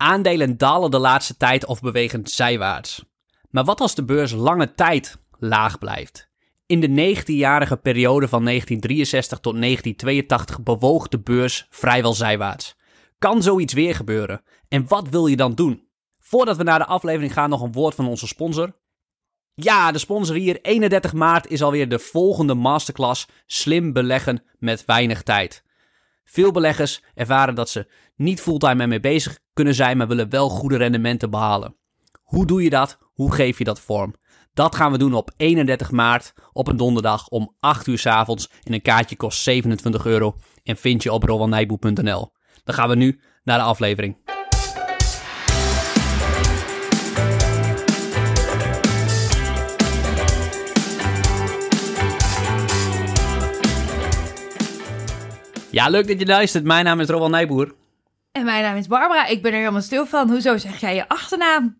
Aandelen dalen de laatste tijd of bewegen zijwaarts. Maar wat als de beurs lange tijd laag blijft? In de 19-jarige periode van 1963 tot 1982 bewoog de beurs vrijwel zijwaarts. Kan zoiets weer gebeuren? En wat wil je dan doen? Voordat we naar de aflevering gaan, nog een woord van onze sponsor. Ja, de sponsor hier, 31 maart, is alweer de volgende masterclass Slim beleggen met weinig tijd. Veel beleggers ervaren dat ze niet fulltime ermee bezig kunnen zijn, maar willen wel goede rendementen behalen. Hoe doe je dat? Hoe geef je dat vorm? Dat gaan we doen op 31 maart op een donderdag om 8 uur s avonds. En een kaartje kost 27 euro en vind je op rowanijboe.nl. Dan gaan we nu naar de aflevering. Ja, leuk dat je luistert. Mijn naam is Rowan Nijboer. En mijn naam is Barbara. Ik ben er helemaal stil van. Hoezo zeg jij je achternaam?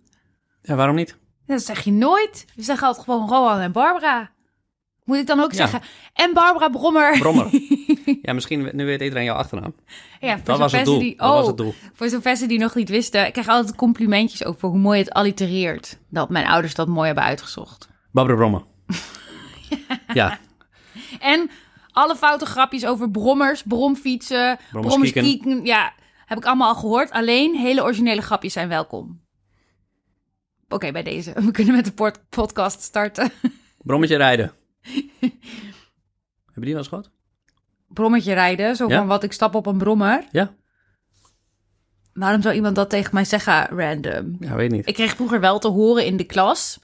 Ja, waarom niet? Dat zeg je nooit. We zeggen altijd gewoon Rowan en Barbara. Moet ik dan ook Ja. zeggen? En Barbara Brommer. Brommer. ja, misschien nu weet iedereen jouw achternaam. ja, voor Dat was het doel. Die, Dat was oh, het doel. Voor zover ze die nog niet wisten. Ik krijg altijd complimentjes over hoe mooi het allitereert. Dat mijn ouders dat mooi hebben uitgezocht. Barbara Brommer. ja, En alle foute grapjes over brommers, bromfietsen, Brommerskieken. Ja, heb ik allemaal al gehoord. Alleen hele originele grapjes zijn welkom. Oké, bij deze. We kunnen met de pod- podcast starten. brommetje rijden. Heb je die wel eens gehad? Brommetje rijden, zo Ja. van wat ik stap op een brommer. Ja? Waarom zou iemand dat tegen mij zeggen, random? Ja, weet niet. Ik kreeg vroeger wel te horen in de klas.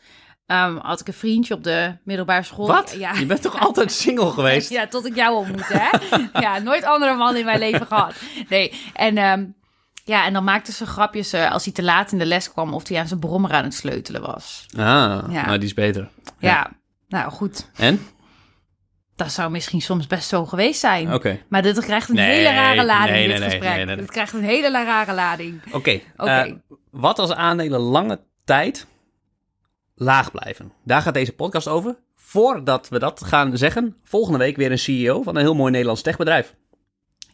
Ehm, had ik een vriendje op de middelbare school. Wat? Ja. Je bent toch altijd single geweest? Ja, tot ik jou ontmoette, hè? ja, nooit andere man in mijn leven gehad. Nee, en, ehm, ja, en dan maakte ze grapjes eh, als hij te laat in de les kwam... of hij aan zijn brommer aan het sleutelen was. Ah, Ja. nou die is beter. Ja, nou goed. En? Dat zou misschien soms best zo geweest zijn. Oké. Maar dit krijgt een Nee, hele rare lading, nee, dit nee, gesprek. Dit krijgt een hele rare lading. Oké. Oké. eh, wat als aandelen lange tijd laag blijven? Daar gaat deze podcast over. Voordat we dat gaan zeggen, volgende week weer een CEO van een heel mooi Nederlands techbedrijf.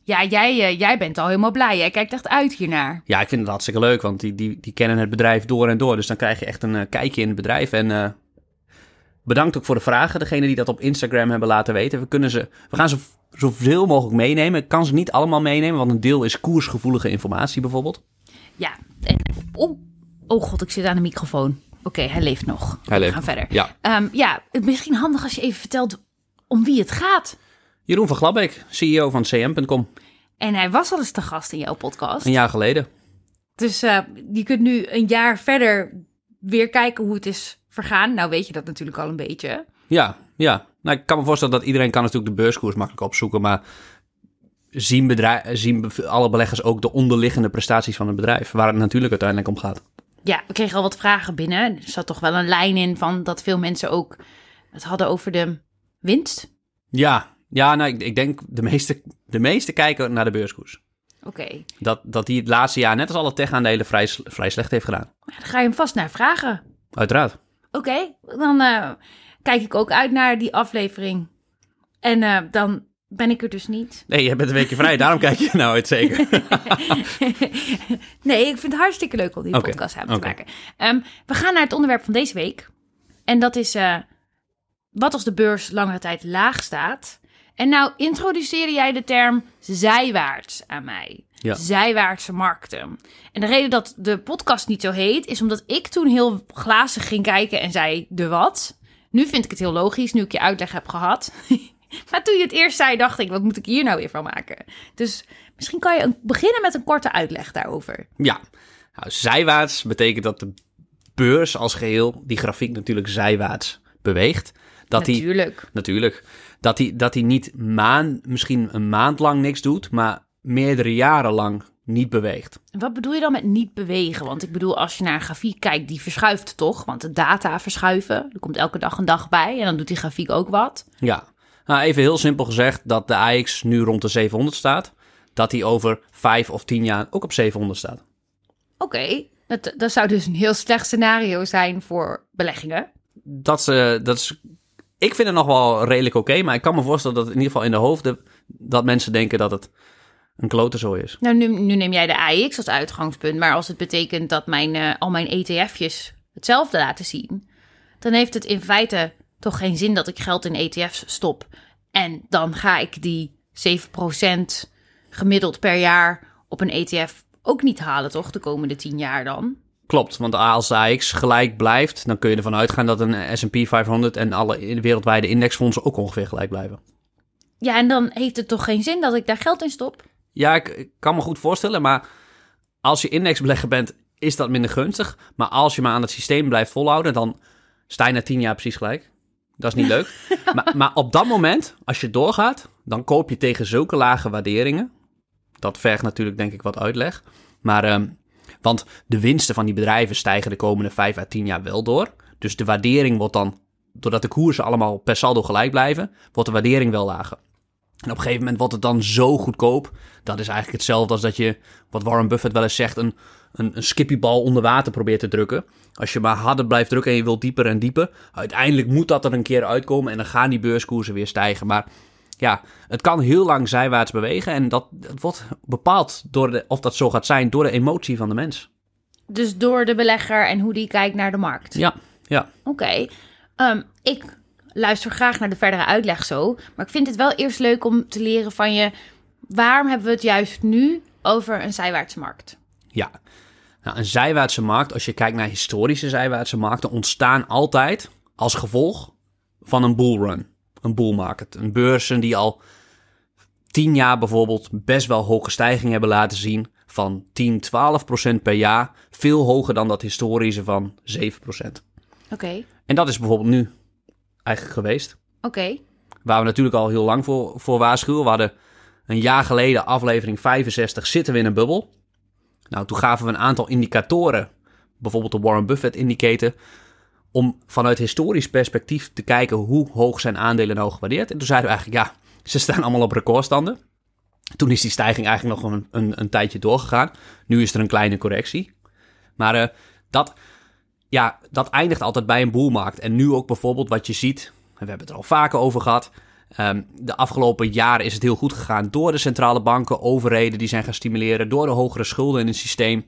Ja, jij, eh, jij bent al helemaal blij. Jij kijkt echt uit hiernaar. Ja, ik vind het hartstikke leuk, want die, die, die kennen het bedrijf door en door. Dus dan krijg je echt een eh, kijkje in het bedrijf. En eh, bedankt ook voor de vragen, degene die dat op Instagram hebben laten weten. We, kunnen ze, we gaan ze zoveel mogelijk meenemen. Ik kan ze niet allemaal meenemen, want een deel is koersgevoelige informatie bijvoorbeeld. Ja. En, oh, oh god, ik zit aan de microfoon. Oké, hij leeft nog. Hij leeft. We gaan verder. Ja. Ehm, ja, misschien handig als je even vertelt om wie het gaat. Jeroen van Glabbeek, CEO van cm.com, En hij was al eens te gast in jouw podcast. een jaar geleden. Dus eh, je kunt nu een jaar verder weer kijken hoe het is vergaan. Nou weet je dat natuurlijk al een beetje. Ja, ja. Nou, ik kan me voorstellen dat iedereen kan natuurlijk de beurskoers makkelijk opzoeken, maar zien, bedrijf, zien alle beleggers ook de onderliggende prestaties van het bedrijf, waar het natuurlijk uiteindelijk om gaat. Ja, we kregen al wat vragen binnen. Er zat toch wel een lijn in van dat veel mensen ook het hadden over de winst. Ja, ja nou, ik, ik denk de meeste, de meeste kijken naar de beurskoers. Oké, Dat, dat die het laatste jaar, net als alle tech-aandelen, vrij, vrij slecht heeft gedaan. dan ga je hem vast naar vragen. Uiteraard. Oké, dan eh, kijk ik ook uit naar die aflevering. En eh, dan ben ik er dus niet. Nee, je bent een weekje vrij, daarom kijk je nou uit zeker. nee, ik vind het hartstikke leuk om die podcast samen te maken. Ehm, we gaan naar het onderwerp van deze week. En dat is, eh, wat als de beurs langere tijd laag staat? En nou introduceerde jij de term zijwaarts aan mij. Ja. Zijwaartse markten. En de reden dat de podcast niet zo heet, is omdat ik toen heel glazig ging kijken en zei, de wat? Nu vind ik het heel logisch, nu ik je uitleg heb gehad. maar toen je het eerst zei, dacht ik, wat moet ik hier nou weer van maken? Dus misschien kan je een- beginnen met een korte uitleg daarover. ja, nou, zijwaarts betekent dat de beurs als geheel, die grafiek natuurlijk zijwaarts beweegt. Dat die, Natuurlijk. natuurlijk, dat die, dat die niet maand, misschien een maand lang niks doet, maar meerdere jaren lang niet beweegt. Wat bedoel je dan met niet bewegen? Want ik bedoel, als je naar een grafiek kijkt, die verschuift toch? Want de data verschuiven. Er komt elke dag een dag bij en dan doet die grafiek ook wat. Ja, nou, even heel simpel gezegd dat de AX nu rond de 700 staat. Dat die over 5 of 10 jaar ook op 700 staat. Oké, dat, dat zou dus een heel slecht scenario zijn voor beleggingen. Dat is, dat is, ik vind het nog wel redelijk oké, maar ik kan me voorstellen dat in ieder geval in de hoofden dat mensen denken dat het een klotenzooi is. Nou, nu, nu neem jij de AX als uitgangspunt. Maar als het betekent dat mijn, eh, al mijn ETF'jes hetzelfde laten zien... dan heeft het in feite toch geen zin dat ik geld in ETF's stop. En dan ga ik die 7% gemiddeld per jaar op een ETF ook niet halen, toch? De komende 10 jaar dan. Klopt, want als de AX gelijk blijft, dan kun je ervan uitgaan dat een S&P 500 en alle wereldwijde indexfondsen ook ongeveer gelijk blijven. Ja, en dan heeft het toch geen zin dat ik daar geld in stop? Ja, ik, ik kan me goed voorstellen, maar als je indexbelegger bent, is dat minder gunstig. Maar als je maar aan het systeem blijft volhouden, dan sta je na 10 jaar precies gelijk. Dat is niet leuk. maar, maar op dat moment, als je doorgaat, dan koop je tegen zulke lage waarderingen. Dat vergt natuurlijk denk ik wat uitleg. Maar, ehm, want de winsten van die bedrijven stijgen de komende 5 à 10 jaar wel door. Dus de waardering wordt dan, doordat de koersen allemaal per saldo gelijk blijven, wordt de waardering wel lager. En op een gegeven moment wordt het dan zo goedkoop. Dat is eigenlijk hetzelfde als dat je, wat Warren Buffett wel eens zegt, een, een, een skippiebal onder water probeert te drukken. Als je maar harder blijft drukken en je wilt dieper en dieper. Uiteindelijk moet dat er een keer uitkomen en dan gaan die beurskoersen weer stijgen. Maar ja, het kan heel lang zijwaarts bewegen. En dat, dat wordt bepaald door de, of dat zo gaat zijn door de emotie van de mens. Dus door de belegger en hoe die kijkt naar de markt. Ja, ja. Oké. Ehm, ik luister graag naar de verdere uitleg zo. Maar ik vind het wel eerst leuk om te leren van je... waarom hebben we het juist nu over een zijwaartse markt? Ja, nou, een zijwaartse markt, als je kijkt naar historische zijwaartse markten... ontstaan altijd als gevolg van een bullrun. Een bull market. Een beurzen die al tien jaar bijvoorbeeld best wel hoge stijgingen hebben laten zien... van 10, 12 procent per jaar. Veel hoger dan dat historische van 7 procent. Oké, En dat is bijvoorbeeld nu eigenlijk geweest. oké. Waar we natuurlijk al heel lang voor, voor waarschuwen. We hadden een jaar geleden, aflevering 65, zitten we in een bubbel. Nou, toen gaven we een aantal indicatoren, bijvoorbeeld de Warren Buffett indicator, om vanuit historisch perspectief te kijken hoe hoog zijn aandelen nou gewaardeerd. En toen zeiden we eigenlijk, ja, ze staan allemaal op recordstanden. Toen is die stijging eigenlijk nog een, een, tijdje doorgegaan. Nu is er een kleine correctie. Maar eh, dat, ja, dat eindigt altijd bij een boelmarkt. En nu ook bijvoorbeeld wat je ziet, en we hebben het er al vaker over gehad. Ehm, de afgelopen jaren is het heel goed gegaan door de centrale banken, overheden die zijn gaan stimuleren, door de hogere schulden in het systeem.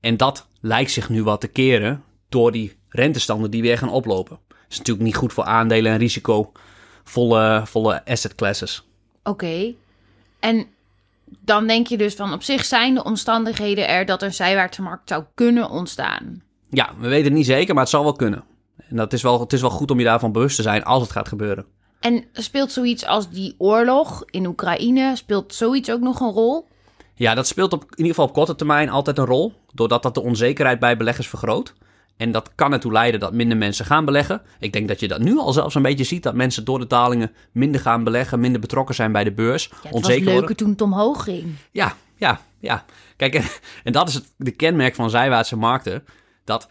En dat lijkt zich nu wat te keren door die rentestanden die weer gaan oplopen. Dat is natuurlijk niet goed voor aandelen en risicovolle volle asset classes. Oké. En dan denk je dus van op zich zijn de omstandigheden er dat een zijwaartse markt zou kunnen ontstaan. Ja, we weten het niet zeker, maar het zal wel kunnen. En dat is wel, het is wel goed om je daarvan bewust te zijn als het gaat gebeuren. En speelt zoiets als die oorlog in Oekraïne, speelt zoiets ook nog een rol? Ja, dat speelt op, in ieder geval op korte termijn altijd een rol, doordat dat de onzekerheid bij beleggers vergroot. En dat kan ertoe leiden dat minder mensen gaan beleggen. Ik denk dat je dat nu al zelfs een beetje ziet, dat mensen door de dalingen minder gaan beleggen, minder betrokken zijn bij de beurs, Ja, het onzeker was leuker worden. toen het omhoog ging. Ja, ja, ja. Kijk, en, en dat is het de kenmerk van zijwaartse markten. Dat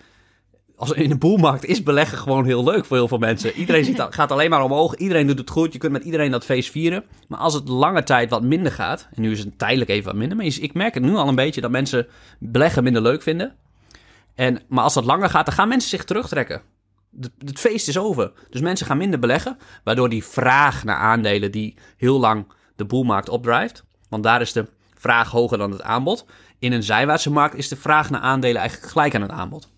als in een boelmarkt is beleggen gewoon heel leuk voor heel veel mensen. Iedereen ziet gaat alleen maar omhoog. Iedereen doet het goed. Je kunt met iedereen dat feest vieren. Maar als het lange tijd wat minder gaat. En nu is het tijdelijk even wat minder. Maar ik merk het nu al een beetje dat mensen beleggen minder leuk vinden. En, maar als dat langer gaat, dan gaan mensen zich terugtrekken. Het, het feest is over. Dus mensen gaan minder beleggen. Waardoor die vraag naar aandelen die heel lang de boelmarkt opdrijft. Want daar is de vraag hoger dan het aanbod. In een zijwaartse markt is de vraag naar aandelen eigenlijk gelijk aan het aanbod.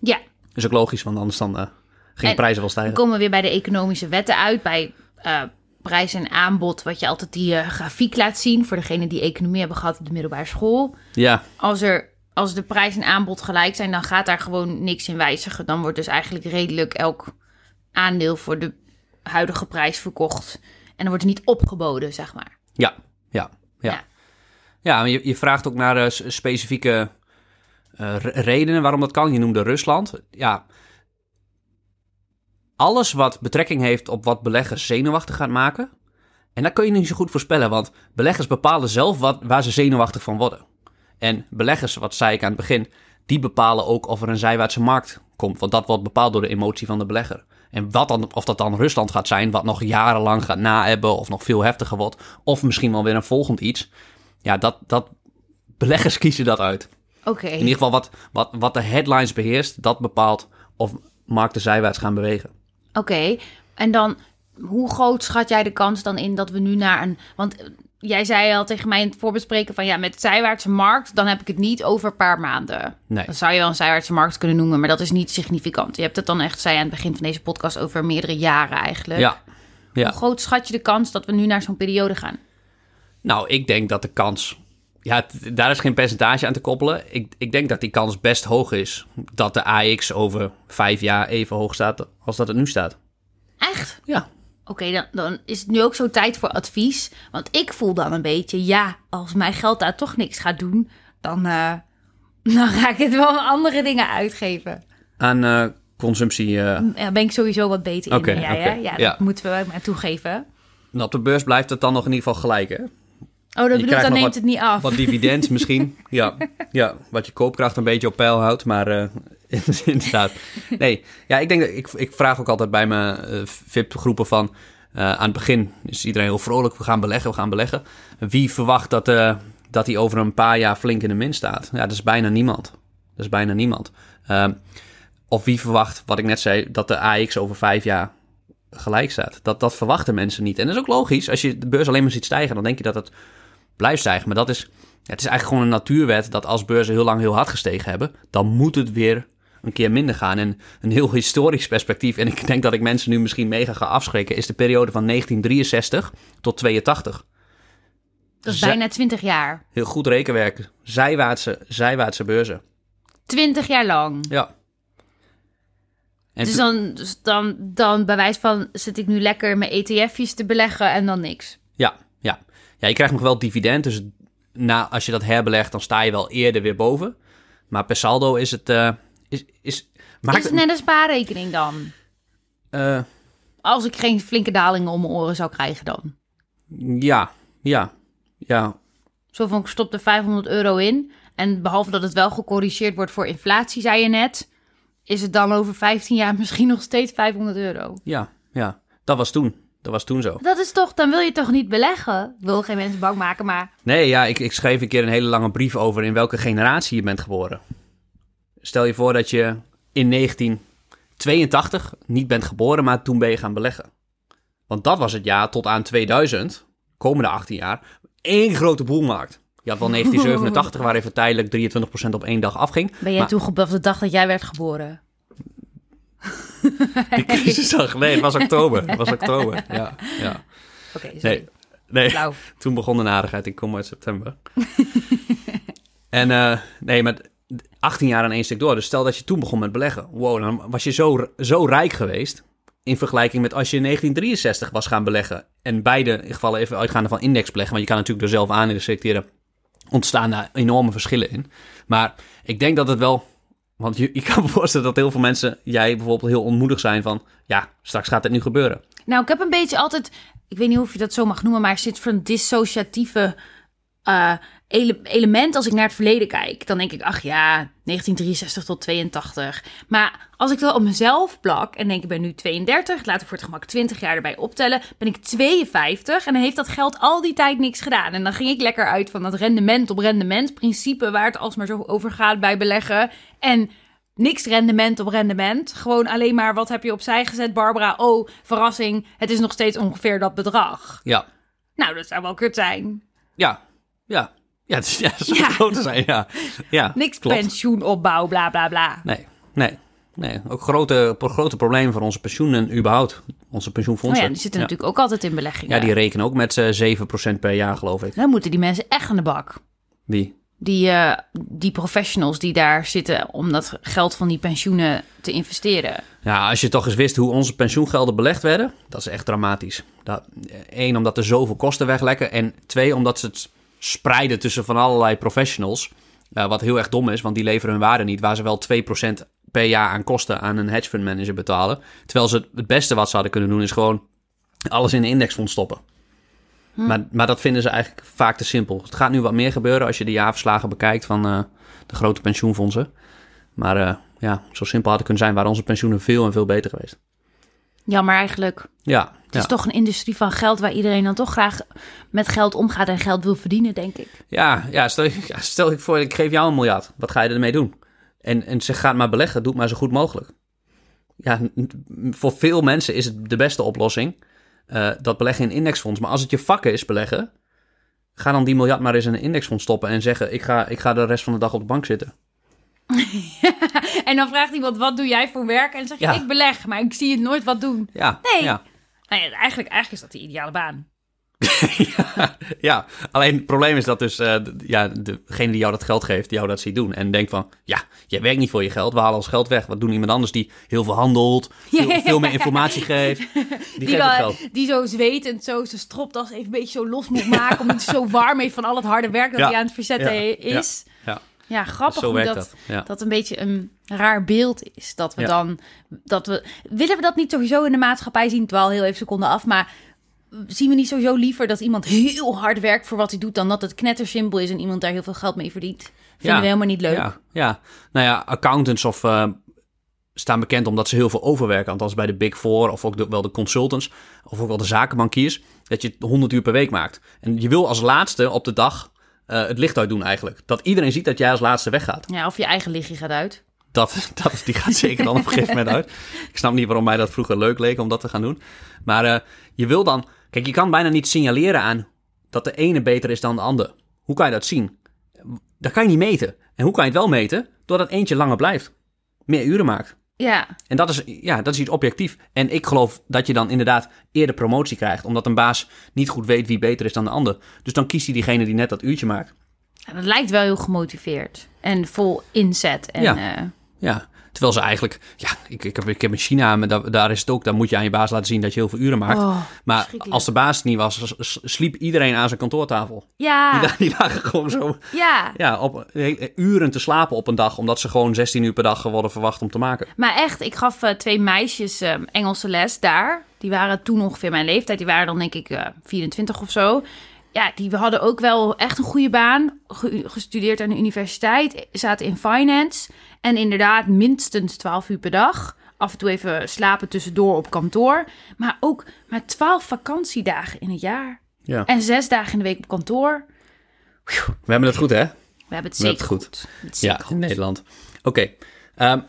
Ja, Is ook logisch, want anders dan eh gingen En prijzen wel dan stijgen. komen we weer bij de economische wetten uit. Bij eh, prijs en aanbod, wat je altijd die eh, grafiek laat zien. Voor degenen die economie hebben gehad op de middelbare school. Ja, Als, er, als de prijs en aanbod gelijk zijn, dan gaat daar gewoon niks in wijzigen. Dan wordt dus eigenlijk redelijk elk aandeel voor de huidige prijs verkocht. En dan wordt er niet opgeboden, zeg maar. ja, ja, ja. Ja. Je, je vraagt ook naar specifieke redenen waarom dat kan. Je noemde Rusland. Ja, alles wat betrekking heeft op wat beleggers zenuwachtig gaat maken. En dat kun je niet zo goed voorspellen, want beleggers bepalen zelf wat, waar ze zenuwachtig van worden. En beleggers, wat zei ik aan het begin, die bepalen ook of er een zijwaartse markt komt. Want dat wordt bepaald door de emotie van de belegger. En wat dan, of dat dan Rusland gaat zijn, wat nog jarenlang gaat na-ebben of nog veel heftiger wordt. Of misschien wel weer een volgend iets. Ja, dat, dat, beleggers kiezen dat uit. Oké. In ieder geval wat, wat, wat de headlines beheerst, dat bepaalt of markten zijwaarts gaan bewegen. Oké, en dan hoe groot schat jij de kans dan in dat we nu naar een. Want jij zei al tegen mij in het voorbespreken van ja, met zijwaartse markt, dan heb ik het niet over een paar maanden. Nee. Dat zou je wel een zijwaartse markt kunnen noemen, maar dat is niet significant. Je hebt het dan echt, zei aan het begin van deze podcast, over meerdere jaren eigenlijk. Ja. ja. Hoe groot schat je de kans dat we nu naar zo'n periode gaan? Nou, ik denk dat de kans. Ja, daar is geen percentage aan te koppelen. Ik, ik denk dat die kans best hoog is dat de AX over vijf jaar even hoog staat als dat het nu staat. Echt? Ja. Oké, dan, dan is het nu ook zo tijd voor advies. Want ik voel dan een beetje, ja, als mijn geld daar toch niks gaat doen, dan, eh, dan ga ik het wel andere dingen uitgeven. Aan eh, consumptie. eh, Ja, ben ik sowieso wat beter in dan jij, hè? oké, Ja, dat ja. moeten we maar toegeven. en op de beurs blijft het dan nog in ieder geval gelijk, hè? Oh, dat bedoelt, dan neemt wat- het niet af. Wat dividend misschien. Ja, ja, wat je koopkracht een beetje op peil houdt. Maar eh, inderdaad. Nee, ja, ik denk dat ik, ik vraag ook altijd bij mijn eh, VIP-groepen van. eh, aan het begin is iedereen heel vrolijk. We gaan beleggen, we gaan beleggen. Wie verwacht dat, dat hij over een paar jaar flink in de min staat? Ja, dat is bijna niemand. Dat is bijna niemand. Ehm, of wie verwacht, wat ik net zei, dat de AX over vijf jaar gelijk staat? Dat, dat verwachten mensen niet. En dat is ook logisch. Als je de beurs alleen maar ziet stijgen, dan denk je dat het blijft stijgen. Maar dat is, het is eigenlijk gewoon een natuurwet dat als beurzen heel lang heel hard gestegen hebben, dan moet het weer een keer minder gaan. En een heel historisch perspectief, en ik denk dat ik mensen nu misschien mega ga afschrikken, is de periode van 1963 tot 82. dat is bijna 20 jaar. Heel goed rekenwerk. Zijwaartse, zijwaartse beurzen. 20 jaar lang. Ja. En Dus toen- dan, dus dan, dan bij wijze van zit ik nu lekker mijn ETF'jes te beleggen en dan niks. Ja, ja. Je krijgt nog wel dividend. Dus na, als je dat herbelegt, dan sta je wel eerder weer boven. Maar per saldo is het. eh, is, is, maakt is het net een spaarrekening dan? eh, Als ik geen flinke dalingen om mijn oren zou krijgen dan. ja, ja, ja. Zo van, ik stop er 500 euro in. En behalve dat het wel gecorrigeerd wordt voor inflatie, zei je net... is het dan over 15 jaar misschien nog steeds 500 euro. Ja, ja. Dat was toen. Dat was toen zo. Dat is toch, dan wil je toch niet beleggen? Ik wil geen mensen bang maken, maar... Nee, ja, ik, ik schreef een keer een hele lange brief over in welke generatie je bent geboren. Stel je voor dat je in 1982 niet bent geboren, maar toen ben je gaan beleggen. Want dat was het jaar tot aan 2000, komende 18 jaar, één grote boelmarkt. Je had wel 1987, waar even tijdelijk 23% op één dag afging. Ben jij Maar- toen geboren de dag dat jij werd geboren? Die crisisdag, nee, het was oktober. Het was oktober, ja. ja. Oké, sorry. Nee, nee. Blauw. Toen begon de narigheid. Ik kom uit september. en eh, nee, maar 18 jaar aan één stuk door. Dus stel dat je toen begon met beleggen. Wow, dan was je zo, zo rijk geweest. In vergelijking met als je in 1963 was gaan beleggen. En beide gevallen even uitgaande van indexbeleggen. Want je kan natuurlijk er zelf aan selecteren. Ontstaan daar enorme verschillen in. Maar ik denk dat het wel... Want je, je kan me voorstellen dat heel veel mensen, jij bijvoorbeeld, heel ontmoedigd zijn van... Ja, straks gaat het nu gebeuren. Nou, ik heb een beetje altijd... Ik weet niet of je dat zo mag noemen, maar er zit van dissociatieve eh, ele- element als ik naar het verleden kijk. Dan denk ik, ach ja, 1963 tot 82. Maar als ik wel op mezelf plak en denk ik ben nu 32, laten we voor het gemak 20 jaar erbij optellen, ben ik 52 en dan heeft dat geld al die tijd niks gedaan. En dan ging ik lekker uit van dat rendement op rendement principe waar het alsmaar zo over gaat bij beleggen. En Niks rendement op rendement. Gewoon alleen maar wat heb je opzij gezet, Barbara? Oh, verrassing. Het is nog steeds ongeveer dat bedrag. Ja, Nou, dat zou wel kut zijn. ja, ja. Ja, het is, ja, het zou Ja. groot zijn, ja. ja Niks klopt. pensioenopbouw, bla bla bla. Nee, nee, nee. Ook grote, grote probleem voor onze pensioenen überhaupt. Onze Oh pensioenfondsen. ja, die zitten ja. natuurlijk ook altijd in beleggingen. Ja, die rekenen ook met eh 7% per jaar, geloof ik. Dan moeten die mensen echt aan de bak. Wie? Die, eh, die professionals die daar zitten om dat geld van die pensioenen te investeren. Ja, als je toch eens wist hoe onze pensioengelden belegd werden, dat is echt dramatisch. Dat, Eén, omdat er zoveel kosten weglekken. En twee, omdat ze het spreiden tussen van allerlei professionals. Eh, wat heel erg dom is, want die leveren hun waarde niet. Waar ze wel 2% per jaar aan kosten aan een hedge fund manager betalen. Terwijl ze het beste wat ze hadden kunnen doen, is gewoon alles in een indexfonds stoppen. Maar, maar dat vinden ze eigenlijk vaak te simpel. Het gaat nu wat meer gebeuren als je de jaarverslagen bekijkt van eh, de grote pensioenfondsen. Maar eh, ja, zo simpel had het kunnen zijn, waren onze pensioenen veel en veel beter geweest. Jammer eigenlijk. Ja, Het ja. is toch een industrie van geld waar iedereen dan toch graag met geld omgaat en geld wil verdienen, denk ik. ja, ja, stel, ja, stel ik voor, ik geef jou een miljard. Wat ga je ermee doen? En, en ze gaat maar beleggen, doe het maar zo goed mogelijk. Ja, voor veel mensen is het de beste oplossing. eh, dat beleggen in indexfonds. Maar als het je vak is, beleggen, Ga dan die miljard maar eens in een indexfonds stoppen en zeggen: ik ga, ik ga de rest van de dag op de bank zitten. En dan vraagt iemand, wat doe jij voor werk? En dan zeg je, Ja. ik beleg, maar ik zie het nooit wat doen. Ja, Nee. ja. Nou ja, eigenlijk, eigenlijk is dat de ideale baan. ja, alleen het probleem is dat dus eh, ja, degene die jou dat geld geeft, jou dat ziet doen. En denkt van, ja, jij werkt niet voor je geld, we halen ons geld weg. Wat doen iemand anders die heel veel handelt, veel, veel meer informatie geeft, die, Die, geeft het geld. die zo zwetend zo zijn stropdas even een beetje zo los moet maken... omdat hij zo warm heeft van al het harde werk dat Ja. hij aan het verzetten Ja. is. Ja, Ja, grappig hoe dat, dat. Ja. dat een beetje een raar beeld is. Dat we Ja. dan... Dat we, willen we dat niet sowieso in de maatschappij zien? Terwijl heel even seconden af, maar... Zien we niet sowieso liever dat iemand heel hard werkt voor wat hij doet... dan dat het knettersimpel is en iemand daar heel veel geld mee verdient? Vinden Ja. we helemaal niet leuk. Ja, ja. Nou ja, accountants of, eh, staan bekend omdat ze heel veel overwerken. Althans bij de Big Four of ook de, wel de consultants of ook wel de zakenbankiers. Dat je 100 uur per week maakt. En je wil als laatste op de dag eh, het licht uitdoen eigenlijk. Dat iedereen ziet dat jij als laatste weggaat. Ja, of je eigen lichtje gaat uit. Dat, dat, die gaat zeker dan op een gegeven moment uit. Ik snap niet waarom mij dat vroeger leuk leek om dat te gaan doen. Maar eh, je wil dan... Kijk, je kan bijna niet signaleren aan dat de ene beter is dan de ander. Hoe kan je dat zien? Dat kan je niet meten. En hoe kan je het wel meten? Doordat eentje langer blijft. Meer uren maakt. Ja, En dat is, ja, dat is iets objectief. En ik geloof dat je dan inderdaad eerder promotie krijgt. Omdat een baas niet goed weet wie beter is dan de ander. Dus dan kiest hij diegene die net dat uurtje maakt. Dat lijkt wel heel gemotiveerd. En vol inzet. En, Ja. eh, Ja, terwijl ze eigenlijk... Ja, ik, ik, heb, ik heb in China, maar daar, daar is het ook... Dan moet je aan je baas laten zien dat je heel veel uren maakt. oh, maar als de baas niet was, sliep iedereen aan zijn kantoortafel. Ja, Die, die lagen gewoon zo ja. ja, op, eh, uren te slapen op een dag... omdat ze gewoon 16 uur per dag worden verwacht om te maken. Maar echt, ik gaf eh, twee meisjes eh, Engelse les daar. Die waren toen ongeveer mijn leeftijd. Die waren dan denk ik eh 24 of zo. Ja, die hadden ook wel echt een goede baan. Ge- gestudeerd aan de universiteit. Zaten in finance. En inderdaad minstens 12 uur per dag. Af en toe even slapen tussendoor op kantoor. Maar ook maar 12 vakantiedagen in het jaar. Ja. En zes dagen in de week op kantoor. We hebben het goed, hè? We hebben het hebben zeker het goed. goed. Het Ja, zeker in goed. Nederland. Oké. Ehm,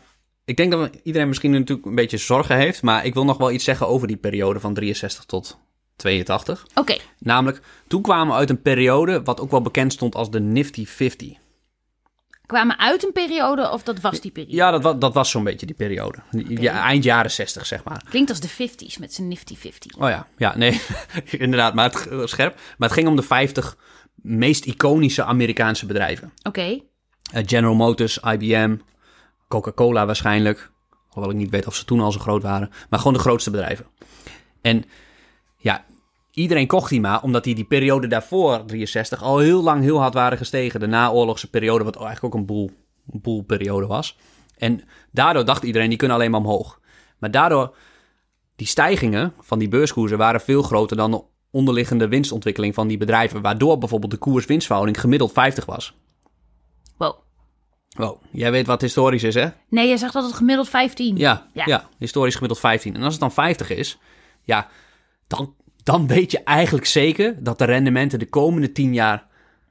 ik denk dat iedereen misschien natuurlijk een beetje zorgen heeft. Maar ik wil nog wel iets zeggen over die periode van 63 tot 82. Oké, Namelijk, toen kwamen we uit een periode wat ook wel bekend stond als de Nifty 50. kwamen uit een periode of dat was die periode? Ja, dat, wa- dat was zo'n beetje die periode. Ja, eind jaren 60, zeg maar. Klinkt als de 50s met zijn nifty 50. Oh ja, ja, nee, inderdaad, maar het scherp. Maar het ging om de 50 meest iconische Amerikaanse bedrijven. Oké. Eh, General Motors, IBM, Coca-Cola waarschijnlijk. Hoewel ik niet weet of ze toen al zo groot waren. Maar gewoon de grootste bedrijven. En ja, iedereen kocht die maar omdat die die periode daarvoor, 63, al heel lang heel hard waren gestegen. De naoorlogse periode, wat eigenlijk ook een boel, een boelperiode was. En daardoor dacht iedereen, die kunnen alleen maar omhoog. Maar daardoor, die stijgingen van die beurskoersen waren veel groter dan de onderliggende winstontwikkeling van die bedrijven. Waardoor bijvoorbeeld de koers-winstverhouding gemiddeld 50 was. Wow. Wow, jij weet wat historisch is, hè? Nee, je zegt dat het gemiddeld 15. Ja, Ja. ja. historisch gemiddeld 15. En als het dan 50 is, ja, dan, dan weet je eigenlijk zeker dat de rendementen de komende 10 jaar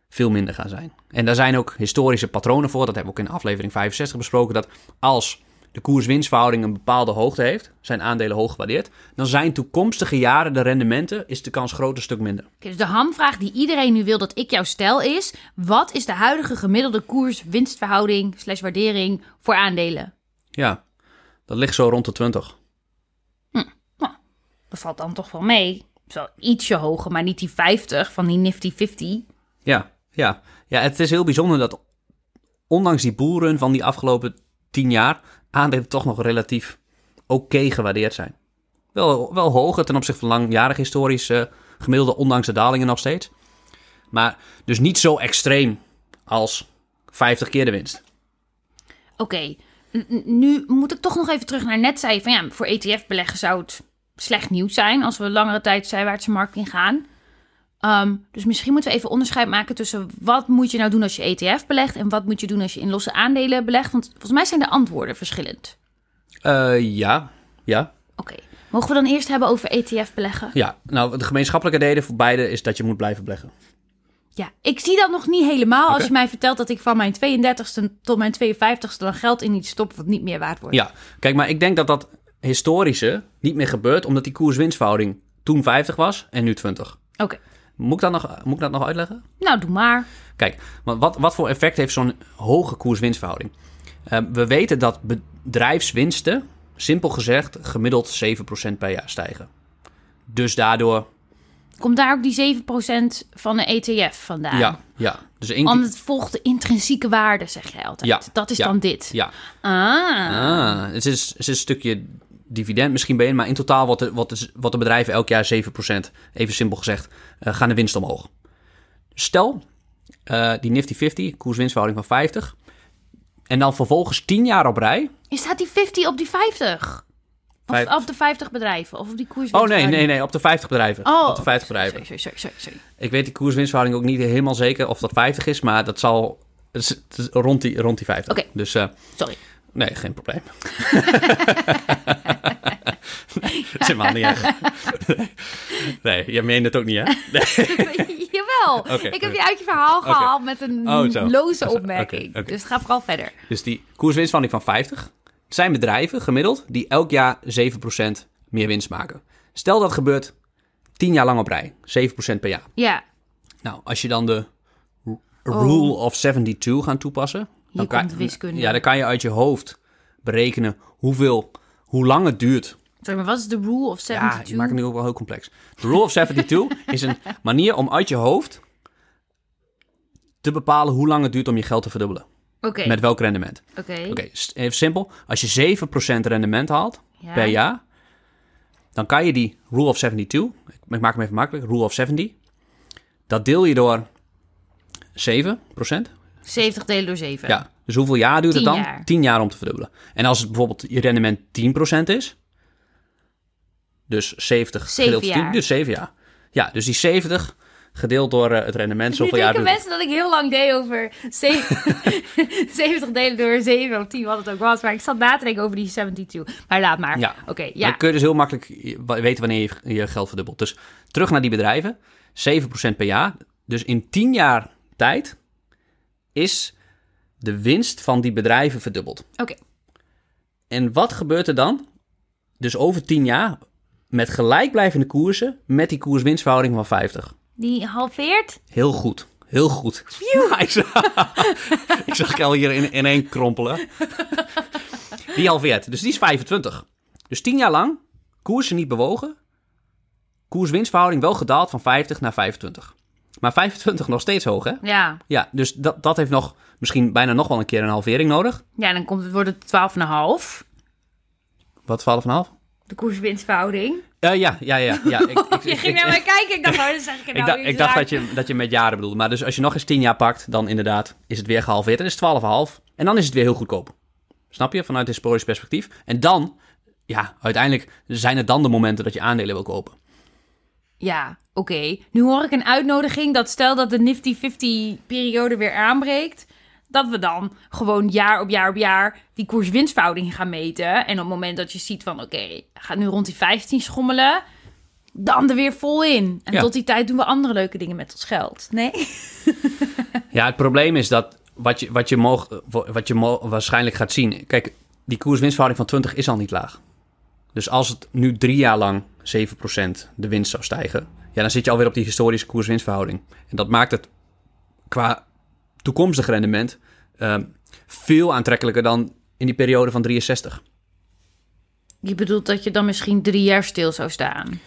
veel minder gaan zijn. En daar zijn ook historische patronen voor. Dat hebben we ook in aflevering 65 besproken. Dat als de koers-winstverhouding een bepaalde hoogte heeft, zijn aandelen hoog gewaardeerd, dan zijn toekomstige jaren de rendementen, is de kans groot een stuk minder. Dus de hamvraag die iedereen nu wil dat ik jou stel is... wat is de huidige gemiddelde koers-winstverhouding slash waardering voor aandelen? Ja, dat ligt zo rond de 20. Dat valt dan toch wel mee. Zo ietsje hoger, maar niet die 50 van die Nifty 50. Ja, ja. ja, het is heel bijzonder dat ondanks die boelrun van die afgelopen tien jaar aandelen toch nog relatief oké gewaardeerd zijn. Wel, wel hoger ten opzichte van langjarig historisch eh, gemiddelde, ondanks de dalingen nog steeds. Maar dus niet zo extreem als 50 keer de winst. Oké, nu moet ik toch nog even terug naar net zei van ja, voor ETF-beleggen zou het slecht nieuws zijn als we langere tijd zijwaartse markt ingaan. Ehm, dus misschien moeten we even onderscheid maken tussen wat moet je nou doen als je ETF belegt en wat moet je doen als je in losse aandelen belegt. Want volgens mij zijn de antwoorden verschillend. Eh, ja, ja, Oké, mogen we dan eerst hebben over ETF beleggen? ja. Nou, de gemeenschappelijke reden voor beide is dat je moet blijven beleggen. Ja, ik zie dat nog niet helemaal als je mij vertelt dat ik van mijn 32ste tot mijn 52ste dan geld in iets stop wat niet meer waard wordt. Ja, kijk, maar ik denk dat dat historische niet meer gebeurt, omdat die koers-winstverhouding toen 50 was en nu 20. Oké, Moet ik dat nog, moet ik dat nog uitleggen? Nou, doe maar. Kijk, wat, wat voor effect heeft zo'n hoge koers-winstverhouding? Eh, we weten dat bedrijfswinsten, simpel gezegd, gemiddeld 7% per jaar stijgen. Dus daardoor, Komt daar ook die 7% van de ETF vandaan? ja, ja. Dus Want het volgt de intrinsieke waarde, zeg jij altijd. Ja, Dat is ja. dan dit. ja. Ah. Ah, het is, het is een stukje dividend misschien bij, maar in totaal wordt de, wordt de, wordt de bedrijven elk jaar 7%, even simpel gezegd, eh, gaan de winst omhoog. Stel, eh, die Nifty 50, koers-winstverhouding van 50, en dan vervolgens 10 jaar op rij. Is staat die 50 op die 50? Of op de 50 bedrijven? Of op die koers? Oh nee, nee, nee, op de 50 bedrijven. Oh, op de 50 bedrijven. Sorry, sorry, sorry, sorry. Ik weet die koers-winstverhouding ook niet helemaal zeker of dat 50 is, maar dat zal rond, die, rond die 50. Oké. Dus eh, sorry. Nee, geen probleem. nee, dat is helemaal niet erg. nee. nee, je meent het ook niet, hè? Nee. Jawel. Ik heb je uit je verhaal gehaald met een Oh, loze opmerking. oké. Dus ga vooral verder. Dus die koers-winstverhouding van 50 het zijn bedrijven gemiddeld die elk jaar 7% meer winst maken. Stel dat gebeurt 10 jaar lang op rij, 7% per jaar. Ja, Nou, als je dan de r- Rule of 72 gaat toepassen, Oh. Hier kan, komt wiskunde. Ja, dan kan je uit je hoofd berekenen hoeveel, hoe lang het duurt. sorry, maar wat is de rule of Ja, 72? ik maak het nu ook wel heel complex. De Rule of 72 is een manier om uit je hoofd te bepalen hoe lang het duurt om je geld te verdubbelen. Oké, Met welk rendement. oké. Oké, even simpel. Als je 7% rendement haalt Ja. per jaar, dan kan je die Rule of 72, ik maak hem even makkelijk, Rule of 70, dat deel je door 7%. 70 delen door 7. Ja, dus hoeveel jaar duurt het 10 dan? jaar. 10 jaar om te verdubbelen. En als het bijvoorbeeld je rendement 10% is, dus 70 Zeven gedeeld door 10, jaar. dus 7 jaar. Ja, dus die 70 gedeeld door eh, het rendement, zoveel jaar het. mensen dat ik heel lang deed over zeven- 70 delen door 7 of 10, wat het ook was. Maar ik zat na te denken over die 72. Maar laat maar. Ja. Oké, Dan ja. kun je dus heel makkelijk weten wanneer je je geld verdubbelt. Dus terug naar die bedrijven, 7% per jaar. Dus in 10 jaar tijd is de winst van die bedrijven verdubbeld. Oké. En wat gebeurt er dan? Dus over 10 jaar met gelijkblijvende koersen met die koers-winstverhouding van 50. Die halveert? Heel goed. Heel goed. Ik, zag, ik zag Kel hier in, in één krompelen. Die halveert. Dus die is 25. Dus 10 jaar lang koersen niet bewogen. Koers-winstverhouding wel gedaald van 50 naar 25. Maar 25 nog steeds hoog, hè? Ja. Ja, dus dat, dat heeft nog misschien bijna nog wel een keer een halvering nodig. Ja, dan komt het, wordt het 12,5. Wat, 12,5? De koers-winstverhouding. Eh ja, ja, ja. ja. Ik, ik, Je ging naar mij kijken. Ik dacht, oh, dan zeg ik er Ik, nou dacht, ik dacht dat je, dat je met jaren bedoelde. Maar dus als je nog eens 10 jaar pakt, dan inderdaad is het weer gehalveerd. Dan is het 12,5. En dan is het weer heel goedkoop. Snap je? Vanuit historisch perspectief. En dan, ja, uiteindelijk zijn het dan de momenten dat je aandelen wil kopen. Ja, oké. Nu hoor ik een uitnodiging dat stel dat de Nifty 50-periode weer aanbreekt... dat we dan gewoon jaar op jaar op jaar die koers-winstverhouding gaan meten. En op het moment dat je ziet van, oké, gaat nu rond die 15 schommelen... dan er weer vol in. En Ja. tot die tijd doen we andere leuke dingen met ons geld. Nee? Ja, het probleem is dat wat je, wat je, moog, wat je waarschijnlijk gaat zien... Kijk, die koers-winstverhouding van 20 is al niet laag. Dus als het nu drie jaar lang 7% de winst zou stijgen... Ja, dan zit je alweer op die historische koers-winstverhouding. En dat maakt het qua toekomstig rendement... ehm, veel aantrekkelijker dan in die periode van 63. Je bedoelt dat je dan misschien drie jaar stil zou staan.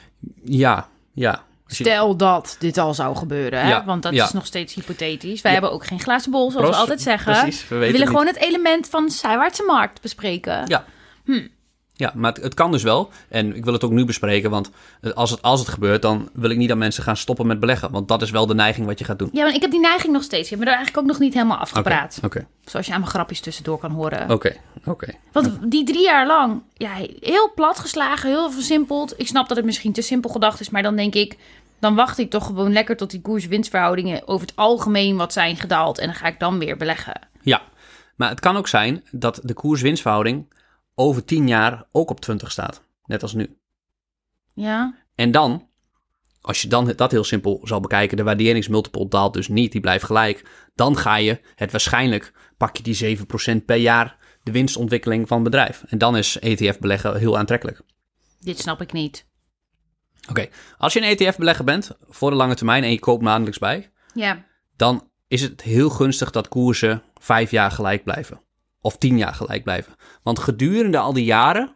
Ja, ja. Stel dat dit al zou gebeuren, hè? Ja, want dat ja. is nog steeds hypothetisch. Wij Ja. hebben ook geen glazen bol, zoals we altijd zeggen. precies, we willen het gewoon het element van zijwaartse markt bespreken. Ja. Hm. Ja, maar het, het kan dus wel. En ik wil het ook nu bespreken, want als het, als het gebeurt, dan wil ik niet dat mensen gaan stoppen met beleggen. Want dat is wel de neiging wat je gaat doen. Ja, maar ik heb die neiging nog steeds. Ik heb me er eigenlijk ook nog niet helemaal Oké, afgepraat. Oké, Zoals je aan mijn grapjes tussendoor kan horen. oké, oké. Want die drie jaar lang, ja, heel plat geslagen, heel versimpeld. Ik snap dat het misschien te simpel gedacht is, maar dan denk ik... dan wacht ik toch gewoon lekker tot die koers-winstverhoudingen... over het algemeen wat zijn gedaald. En dan ga ik dan weer beleggen. Ja, maar het kan ook zijn dat de koers-winstverhouding over 10 jaar ook op 20 staat. Net als nu. Ja? En dan, als je dan dat heel simpel zal bekijken, de waarderingsmultiple daalt dus niet, die blijft gelijk. Dan ga je het waarschijnlijk, pak je die 7% per jaar de winstontwikkeling van het bedrijf. En dan is ETF beleggen heel aantrekkelijk. Dit snap ik niet. Oké, als je een ETF-belegger bent voor de lange termijn en je koopt maandelijks bij, Ja. dan is het heel gunstig dat koersen vijf jaar gelijk blijven. Of tien jaar gelijk blijven. Want gedurende al die jaren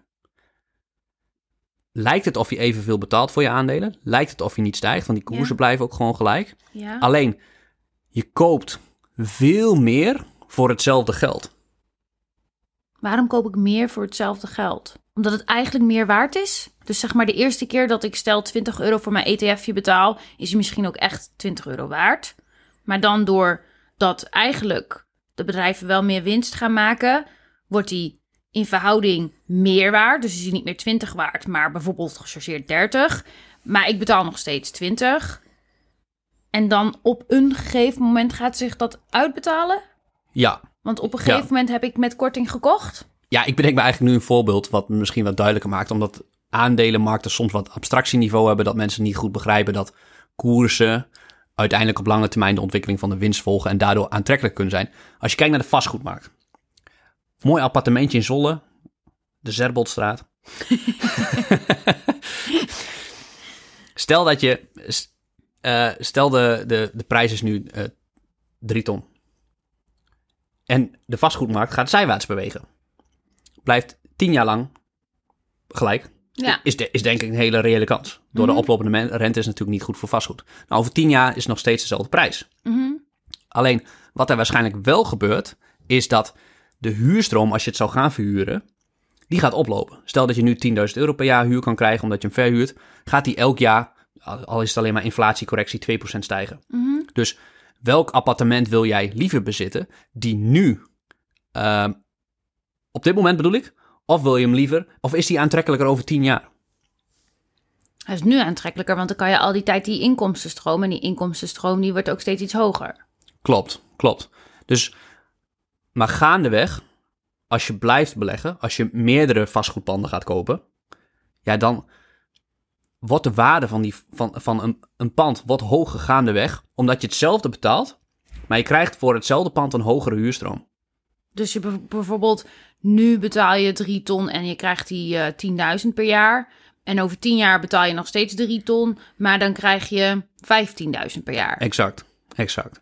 lijkt het of je evenveel betaalt voor je aandelen. Lijkt het of je niet stijgt, want die koersen Ja. blijven ook gewoon gelijk. Ja. Alleen, je koopt veel meer voor hetzelfde geld. Waarom koop ik meer voor hetzelfde geld? Omdat het eigenlijk meer waard is? Dus zeg maar de eerste keer dat ik stel 20 euro voor mijn ETFje betaal, is hij misschien ook echt 20 euro waard. Maar dan doordat eigenlijk de bedrijven wel meer winst gaan maken, wordt die in verhouding meer waard. Dus is hij niet meer 20 waard, maar bijvoorbeeld gechargeerd 30. Maar ik betaal nog steeds 20. En dan op een gegeven moment gaat zich dat uitbetalen? Ja, Want op een gegeven Ja. moment heb ik met korting gekocht. Ja, ik bedenk me eigenlijk nu een voorbeeld wat misschien wat duidelijker maakt. Omdat aandelenmarkten soms wat abstractieniveau hebben. Dat mensen niet goed begrijpen dat koersen uiteindelijk op lange termijn de ontwikkeling van de winst volgen. En daardoor aantrekkelijk kunnen zijn. Als je kijkt naar de vastgoedmarkt. Mooi appartementje in Zolle. De Zerbotstraat. stel dat je... eh, stel de, de, de prijs is nu eh 3 ton. En de vastgoedmarkt gaat zijwaarts bewegen blijft tien jaar lang gelijk. Ja. Is, de, is denk ik een hele reële kans. Door Mhm. de oplopende men- rente is natuurlijk niet goed voor vastgoed. Nou, over tien jaar is het nog steeds dezelfde prijs. Mhm. Alleen, wat er waarschijnlijk wel gebeurt, is dat de huurstroom, als je het zou gaan verhuren, die gaat oplopen. Stel dat je nu 10.000 euro per jaar huur kan krijgen omdat je hem verhuurt, gaat die elk jaar, al is het alleen maar inflatiecorrectie, 2% stijgen. Mhm. Dus welk appartement wil jij liever bezitten die nu, ehm, op dit moment bedoel ik, of wil je hem liever, of is die aantrekkelijker over 10 jaar? Hij is nu aantrekkelijker, want dan kan je al die tijd die inkomstenstroom... en die inkomstenstroom die wordt ook steeds iets hoger. Klopt, klopt. Dus, maar gaandeweg, als je blijft beleggen, als je meerdere vastgoedpanden gaat kopen, ja, dan wordt de waarde van, die, van, van een, een pand wat hoger gaandeweg, omdat je hetzelfde betaalt, maar je krijgt voor hetzelfde pand een hogere huurstroom. Dus je bijv- bijvoorbeeld, nu betaal je 3 ton en je krijgt die eh 10.000 per jaar. En over 10 jaar betaal je nog steeds 3 ton, maar dan krijg je 15.000 per jaar. Exact, exact.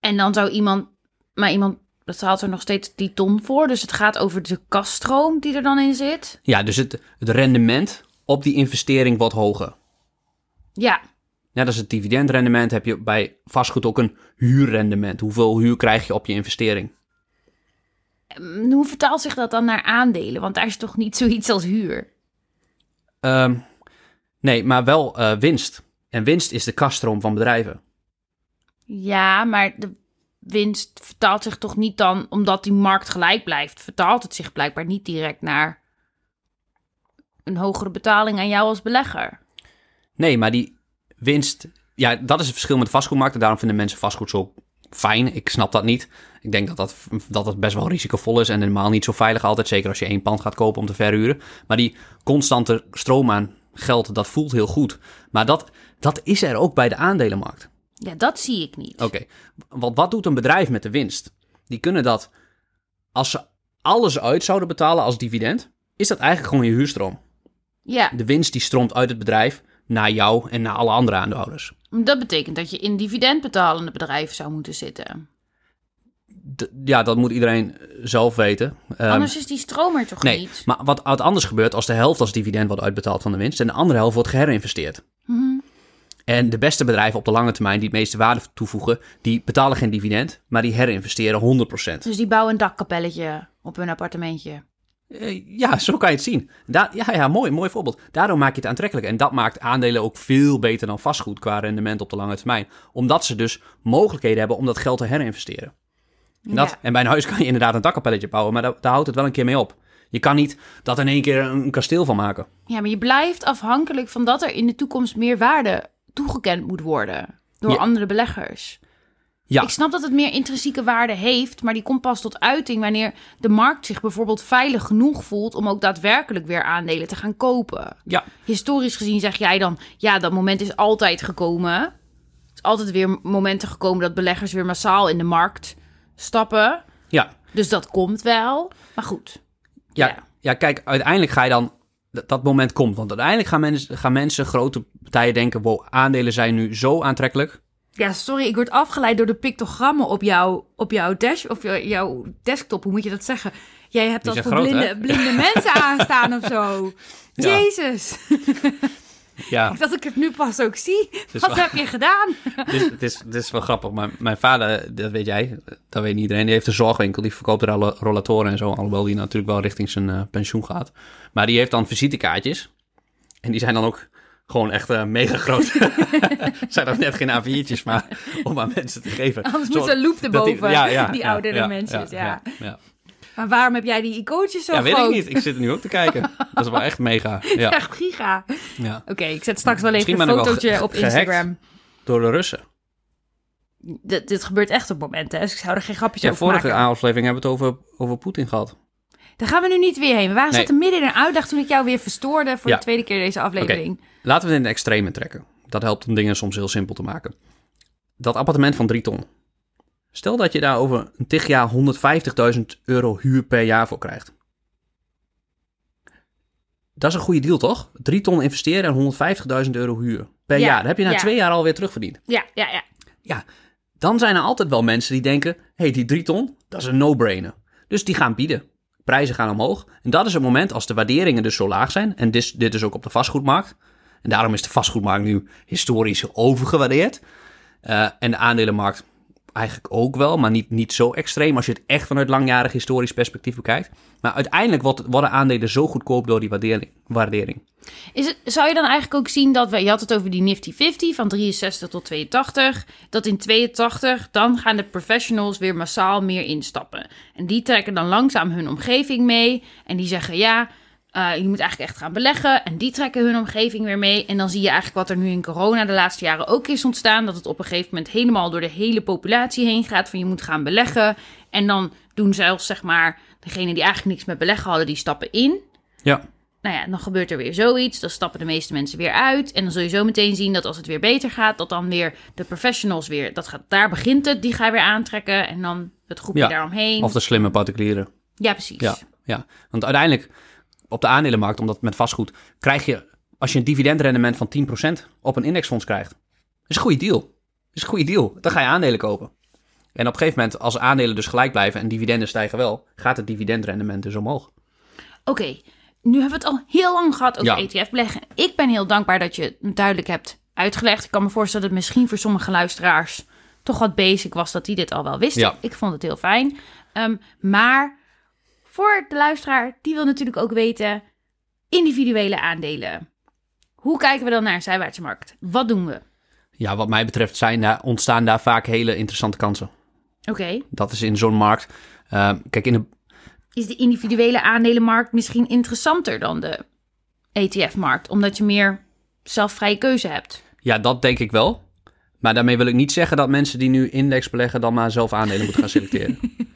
En dan zou iemand, maar iemand betaalt er nog steeds die ton voor. Dus het gaat over de kaststroom die er dan in zit. Ja, dus het, het rendement op die investering wordt hoger. Ja, Net als het dividendrendement heb je bij vastgoed ook een huurrendement. Hoeveel huur krijg je op je investering? Ehm, hoe vertaalt zich dat dan naar aandelen? Want daar is toch niet zoiets als huur? Ehm, nee, maar wel eh, winst. En winst is de kaststroom van bedrijven. Ja, maar de winst vertaalt zich toch niet dan, omdat die markt gelijk blijft, vertaalt het zich blijkbaar niet direct naar een hogere betaling aan jou als belegger. Nee, maar die winst... Ja, dat is het verschil met de vastgoedmarkt. En daarom vinden mensen vastgoed zo fijn. Ik snap dat niet. Ik denk dat dat, dat dat best wel risicovol is en helemaal niet zo veilig altijd. Zeker als je één pand gaat kopen om te verhuren. Maar die constante stroom aan geld, dat voelt heel goed. Maar dat, dat is er ook bij de aandelenmarkt. Ja, dat zie ik niet. Oké, want wat doet een bedrijf met de winst? Die kunnen dat, als ze alles uit zouden betalen als dividend, is dat eigenlijk gewoon je huurstroom. Ja, De winst die stroomt uit het bedrijf naar jou en naar alle andere aandeelhouders. Dat betekent dat je in dividendbetalende bedrijven zou moeten zitten. D- ja, dat moet iedereen zelf weten. Ehm, Anders is die stroom er toch nee, niet? maar wat, wat anders gebeurt als de helft als dividend wordt uitbetaald van de winst en de andere helft wordt geherinvesteerd. Mhm. En de beste bedrijven op de lange termijn die het meeste waarde toevoegen, die betalen geen dividend, maar die herinvesteren 100%. Dus die bouwen een dakkapelletje op hun appartementje. Eh, Ja, zo kan je het zien. Da ja, ja, mooi, mooi voorbeeld. Daardoor maak je het aantrekkelijk. En dat maakt aandelen ook veel beter dan vastgoed qua rendement op de lange termijn. Omdat ze dus mogelijkheden hebben om dat geld te herinvesteren. En, dat, Ja. en bij een huis kan je inderdaad een dakkapelletje bouwen, maar daar, daar houdt het wel een keer mee op. Je kan niet dat in één keer een, een kasteel van maken. Ja, maar je blijft afhankelijk van dat er in de toekomst meer waarde toegekend moet worden door Ja. andere beleggers. Ja, Ik snap dat het meer intrinsieke waarde heeft, maar die komt pas tot uiting wanneer de markt zich bijvoorbeeld veilig genoeg voelt om ook daadwerkelijk weer aandelen te gaan kopen. ja, Historisch gezien zeg jij dan, ja, dat moment is altijd gekomen. Er is altijd weer momenten gekomen dat beleggers weer massaal in de markt stappen. ja. Dus dat komt wel. Maar goed. Ja, Ja. ja. kijk, uiteindelijk ga je dan dat, dat moment komt. Want uiteindelijk gaan mensen, gaan mensen, grote partijen denken... wow, aandelen zijn nu zo aantrekkelijk. Ja, sorry, ik word afgeleid door de pictogrammen op, jou, op jouw dash of jou- jouw desktop. Hoe moet je dat zeggen? Jij hebt dat voor groot, blinde, blinde mensen aanstaan of zo. Ja. Jezus, Ja, dat ik het nu pas ook zie. Wat wel- heb je gedaan? het is, het, is, het is wel grappig. Maar mijn vader, dat weet jij, dat weet niet iedereen... die heeft een zorgwinkel, die verkoopt rolla- rollatoren en zo. Alhoewel die natuurlijk wel richting zijn eh, pensioen gaat. Maar die heeft dan visitekaartjes. En die zijn dan ook gewoon echt eh, mega groot. Zijn nog net geen A4'tjes, maar om aan mensen te geven. Anders moet een loop dat die- erboven, ja, ja, die ja, oudere mensen. Ja. Maar waarom heb jij die icoontjes zo Ja, weet groot? ik niet. Ik zit er nu ook te kijken. Dat is wel echt mega. Ja, Echt giga. ja. Oké, ik zet straks wel even Misschien een fotootje op. Instagram. Door de Russen. Dit, dit gebeurt echt op momenten, dus ik zou er geen grapjes Ja, over vorige maken. aflevering hebben we het over, over Poetin gehad. Daar gaan we nu niet weer heen. We waren Nee. zaten midden in een uitdag toen ik jou weer verstoorde voor Ja. de tweede keer deze aflevering. Laten we het in de extreme trekken. Dat helpt om dingen soms heel simpel te maken. Dat appartement van 3 ton. Stel dat je daar over een tig jaar 150.000 euro huur per jaar voor krijgt. Dat is een goede deal, toch? 3 ton investeren en 150.000 euro huur per Ja, jaar. Dat heb je na ja. twee jaar alweer terugverdiend. Ja, ja, ja. Dan zijn er altijd wel mensen die denken: hé, hey, die 3 ton, dat is een no-brainer. Dus die gaan bieden. Prijzen gaan omhoog. En dat is het moment als de waarderingen dus zo laag zijn. En dit, dit is ook op de vastgoedmarkt. En daarom is de vastgoedmarkt nu historisch overgewaardeerd. Eh, en de aandelenmarkt eigenlijk ook wel, maar niet, niet zo extreem als je het echt vanuit langjarig historisch perspectief bekijkt. Maar uiteindelijk worden aandelen zo goedkoop door die waardering. waardering. Is het, zou je dan eigenlijk ook zien dat we, je had het over die Nifty 50 van 63 tot 82, dat in 82 dan gaan de professionals weer massaal meer instappen. En die trekken dan langzaam hun omgeving mee en die zeggen ja, eh, je moet eigenlijk echt gaan beleggen. En die trekken hun omgeving weer mee. En dan zie je eigenlijk wat er nu in corona de laatste jaren ook is ontstaan, dat het op een gegeven moment helemaal door de hele populatie heen gaat van je moet gaan beleggen. En dan doen zelfs zeg maar degenen die eigenlijk niks met beleggen hadden, die stappen in. Ja, Nou ja, dan gebeurt er weer zoiets. Dan stappen de meeste mensen weer uit. En dan zul je zo meteen zien dat als het weer beter gaat, dat dan weer de professionals weer, dat gaat, daar begint het, die ga je weer aantrekken. En dan het groepje Ja, daaromheen. of de slimme particulieren. Ja, precies. Ja, ja, want uiteindelijk op de aandelenmarkt, omdat met vastgoed, krijg je, als je een dividendrendement van 10% op een indexfonds krijgt, is een goede deal. Is een goede deal. Dan ga je aandelen kopen. En op een gegeven moment, als aandelen dus gelijk blijven en dividenden stijgen wel, gaat het dividendrendement dus omhoog. Oké, nu hebben we het al heel lang gehad over Ja. ETF-beleggen. Ik ben heel dankbaar dat je het duidelijk hebt uitgelegd. Ik kan me voorstellen dat het misschien voor sommige luisteraars toch wat basic was dat die dit al wel wisten. Ja. Ik vond het heel fijn. Ehm, maar voor de luisteraar, die wil natuurlijk ook weten, individuele aandelen. Hoe kijken we dan naar een zijwaartse markt? Wat doen we? Ja, wat mij betreft zijn daar, ontstaan daar vaak hele interessante kansen. Oké, Dat is in zo'n markt. eh, kijk, in de, is de individuele aandelenmarkt misschien interessanter dan de ETF-markt, omdat je meer zelfvrije keuze hebt? ja, dat denk ik wel. Maar daarmee wil ik niet zeggen dat mensen die nu index beleggen dan maar zelf aandelen moeten gaan selecteren.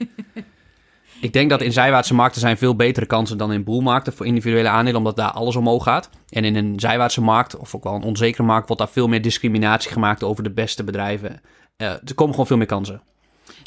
ik denk dat in zijwaartse markten zijn veel betere kansen dan in boelmarkten voor individuele aandelen, omdat daar alles omhoog gaat. En in een zijwaartse markt, of ook wel een onzekere markt, wordt daar veel meer discriminatie gemaakt over de beste bedrijven. Eh, er komen gewoon veel meer kansen.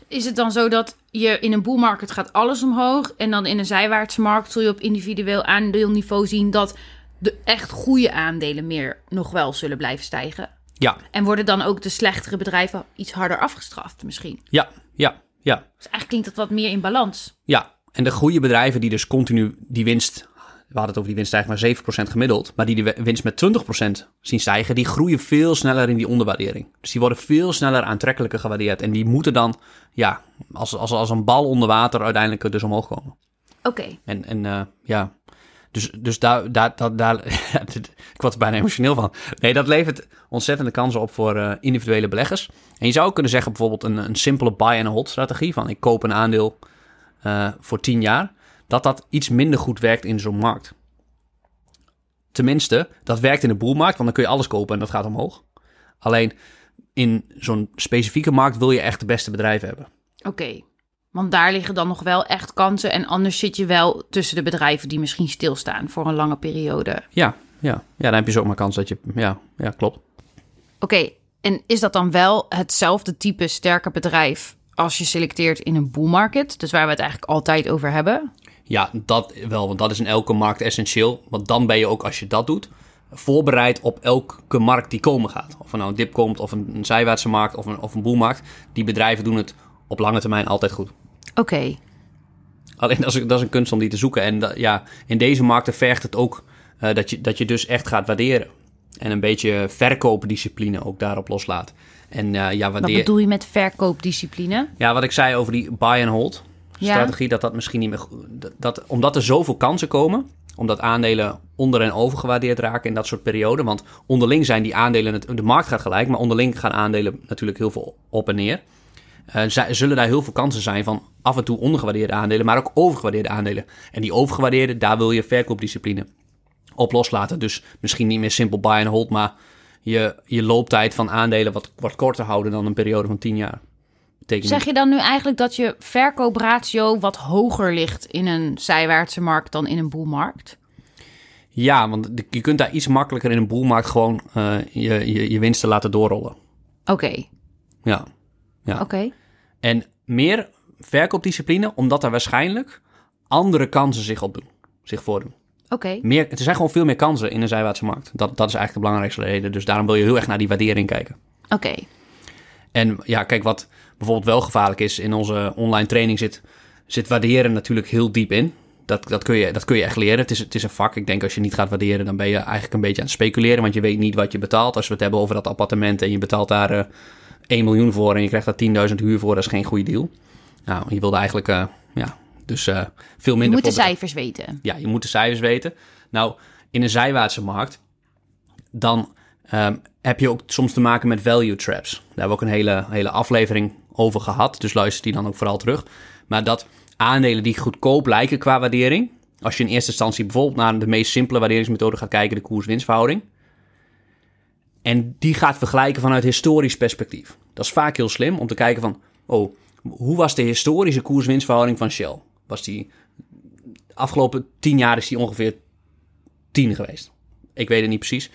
Is het dan zo dat je in een boelmarkt gaat alles omhoog en dan in een zijwaartse markt zul je op individueel aandeelniveau zien dat de echt goede aandelen meer nog wel zullen blijven stijgen? Ja, En worden dan ook de slechtere bedrijven iets harder afgestraft misschien? ja, ja, ja. Dus eigenlijk klinkt dat wat meer in balans. Ja, en de goede bedrijven die dus continu die winst, we hadden het over die winst stijgt maar 7% gemiddeld, maar die de winst met 20% zien stijgen, die groeien veel sneller in die onderwaardering. Dus die worden veel sneller aantrekkelijker gewaardeerd en die moeten dan, ja, als, als, als een bal onder water uiteindelijk dus omhoog komen. Oké, En, en eh, ja, dus, dus daar, daar, daar, daar ik word er bijna emotioneel van. Nee, dat levert ontzettende kansen op voor eh, individuele beleggers. En je zou kunnen zeggen bijvoorbeeld een, een simpele buy-and-hold strategie van ik koop een aandeel eh, voor 10 jaar, dat dat iets minder goed werkt in zo'n markt. Tenminste, dat werkt in de boelmarkt, want dan kun je alles kopen en dat gaat omhoog. Alleen in zo'n specifieke markt wil je echt de beste bedrijven hebben. oké. Want daar liggen dan nog wel echt kansen en anders zit je wel tussen de bedrijven die misschien stilstaan voor een lange periode. Ja, ja, ja dan heb je zo ook maar kans dat je, ja, ja klopt. Oké, en is dat dan wel hetzelfde type sterke bedrijf als je selecteert in een bull market? Dus waar we het eigenlijk altijd over hebben? Ja, dat wel, want dat is in elke markt essentieel. Want dan ben je ook, als je dat doet, voorbereid op elke markt die komen gaat. Of er nou een dip komt, of een, een zijwaartse markt, of een, of een boelmarkt. Die bedrijven doen het op lange termijn altijd goed. Oké. Alleen dat is, dat is een kunst om die te zoeken. En dat- ja, in deze markten vergt het ook eh, dat, je, dat je dus echt gaat waarderen. En een beetje verkoopdiscipline ook daarop loslaat. En eh, ja, Wat bedoel je met verkoopdiscipline? Ja, wat ik zei over die buy and hold Ja. strategie, dat dat misschien niet meer dat, dat omdat er zoveel kansen komen, omdat aandelen onder en overgewaardeerd raken in dat soort perioden, want onderling zijn die aandelen, de markt gaat gelijk, maar onderling gaan aandelen natuurlijk heel veel op en neer. Zij- zullen daar heel veel kansen zijn van af en toe ondergewaardeerde aandelen, maar ook overgewaardeerde aandelen. En die overgewaardeerde, daar wil je verkoopdiscipline op loslaten. Dus misschien niet meer simpel buy and hold, maar je, je looptijd van aandelen wat, wat korter houden dan een periode van 10 jaar. Betekent Zeg je dan nu eigenlijk dat je verkoopratio wat hoger ligt in een zijwaartse markt dan in een boelmarkt? Ja, want je kunt daar iets makkelijker in een boelmarkt gewoon eh, je, je, je winsten laten doorrollen. Oké, Ja. Ja. oké. En meer verkoopdiscipline, omdat er waarschijnlijk andere kansen zich opdoen, zich voordoen. Oké, Meer, er zijn gewoon veel meer kansen in een zijwaartse markt. Dat, dat is eigenlijk de belangrijkste reden. Dus daarom wil je heel erg naar die waardering kijken. oké. En ja, kijk, wat bijvoorbeeld wel gevaarlijk is, in onze online training zit, zit waarderen natuurlijk heel diep in. Dat, dat, kun je, dat kun je echt leren. Het is, het is een vak. Ik denk als je niet gaat waarderen, dan ben je eigenlijk een beetje aan het speculeren. Want je weet niet wat je betaalt. Als we het hebben over dat appartement en je betaalt daar eh 1 miljoen voor en je krijgt daar 10.000 huur voor, dat is geen goede deal. Nou, je wilde eigenlijk, eh, ja, dus eh, veel Je minder moet de cijfers weten. Ja, je moet de cijfers weten. Nou, in een zijwaartse markt, dan ehm, heb je ook soms te maken met value traps. Daar hebben we ook een hele, hele aflevering over gehad. Dus luister die dan ook vooral terug. Maar dat aandelen die goedkoop lijken qua waardering. Als je in eerste instantie bijvoorbeeld naar de meest simpele waarderingsmethode gaat kijken, de koers-winstverhouding. En die gaat vergelijken vanuit historisch perspectief. Dat is vaak heel slim om te kijken van, oh, hoe was de historische koers-winstverhouding van Shell? Was die afgelopen tien jaar is die ongeveer 10 geweest. Ik weet het niet precies.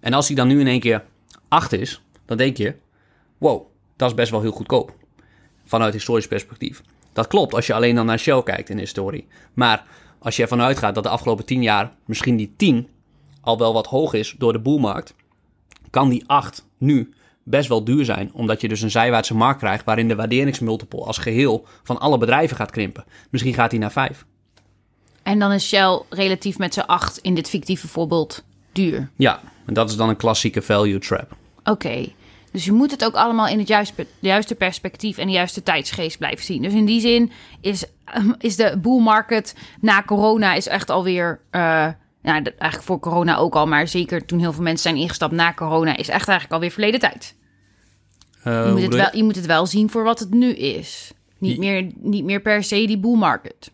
En als die dan nu in één keer 8 is, dan denk je: wow, dat is best wel heel goedkoop. Vanuit historisch perspectief. Dat klopt als je alleen dan naar Shell kijkt in de historie. Maar als je ervan uitgaat dat de afgelopen 10 jaar misschien die 10 al wel wat hoog is door de boelmarkt, kan die 8 nu best wel duur zijn, omdat je dus een zijwaartse markt krijgt waarin de waarderingsmultiple als geheel van alle bedrijven gaat krimpen. Misschien gaat die naar 5. En dan is Shell relatief met z'n acht in dit fictieve voorbeeld duur. Ja, en dat is dan een klassieke value trap. Oké, dus je moet het ook allemaal in het juiste, juiste perspectief en de juiste tijdsgeest blijven zien. Dus in die zin is, is de bull market na corona is echt alweer... eh nou, dat- eigenlijk voor corona ook al, maar zeker toen heel veel mensen zijn ingestapt na corona... is echt eigenlijk alweer verleden tijd. Eh, Je moet, het wel, je moet het wel zien voor wat het nu is. Niet, Je- meer, niet meer per se die bull market.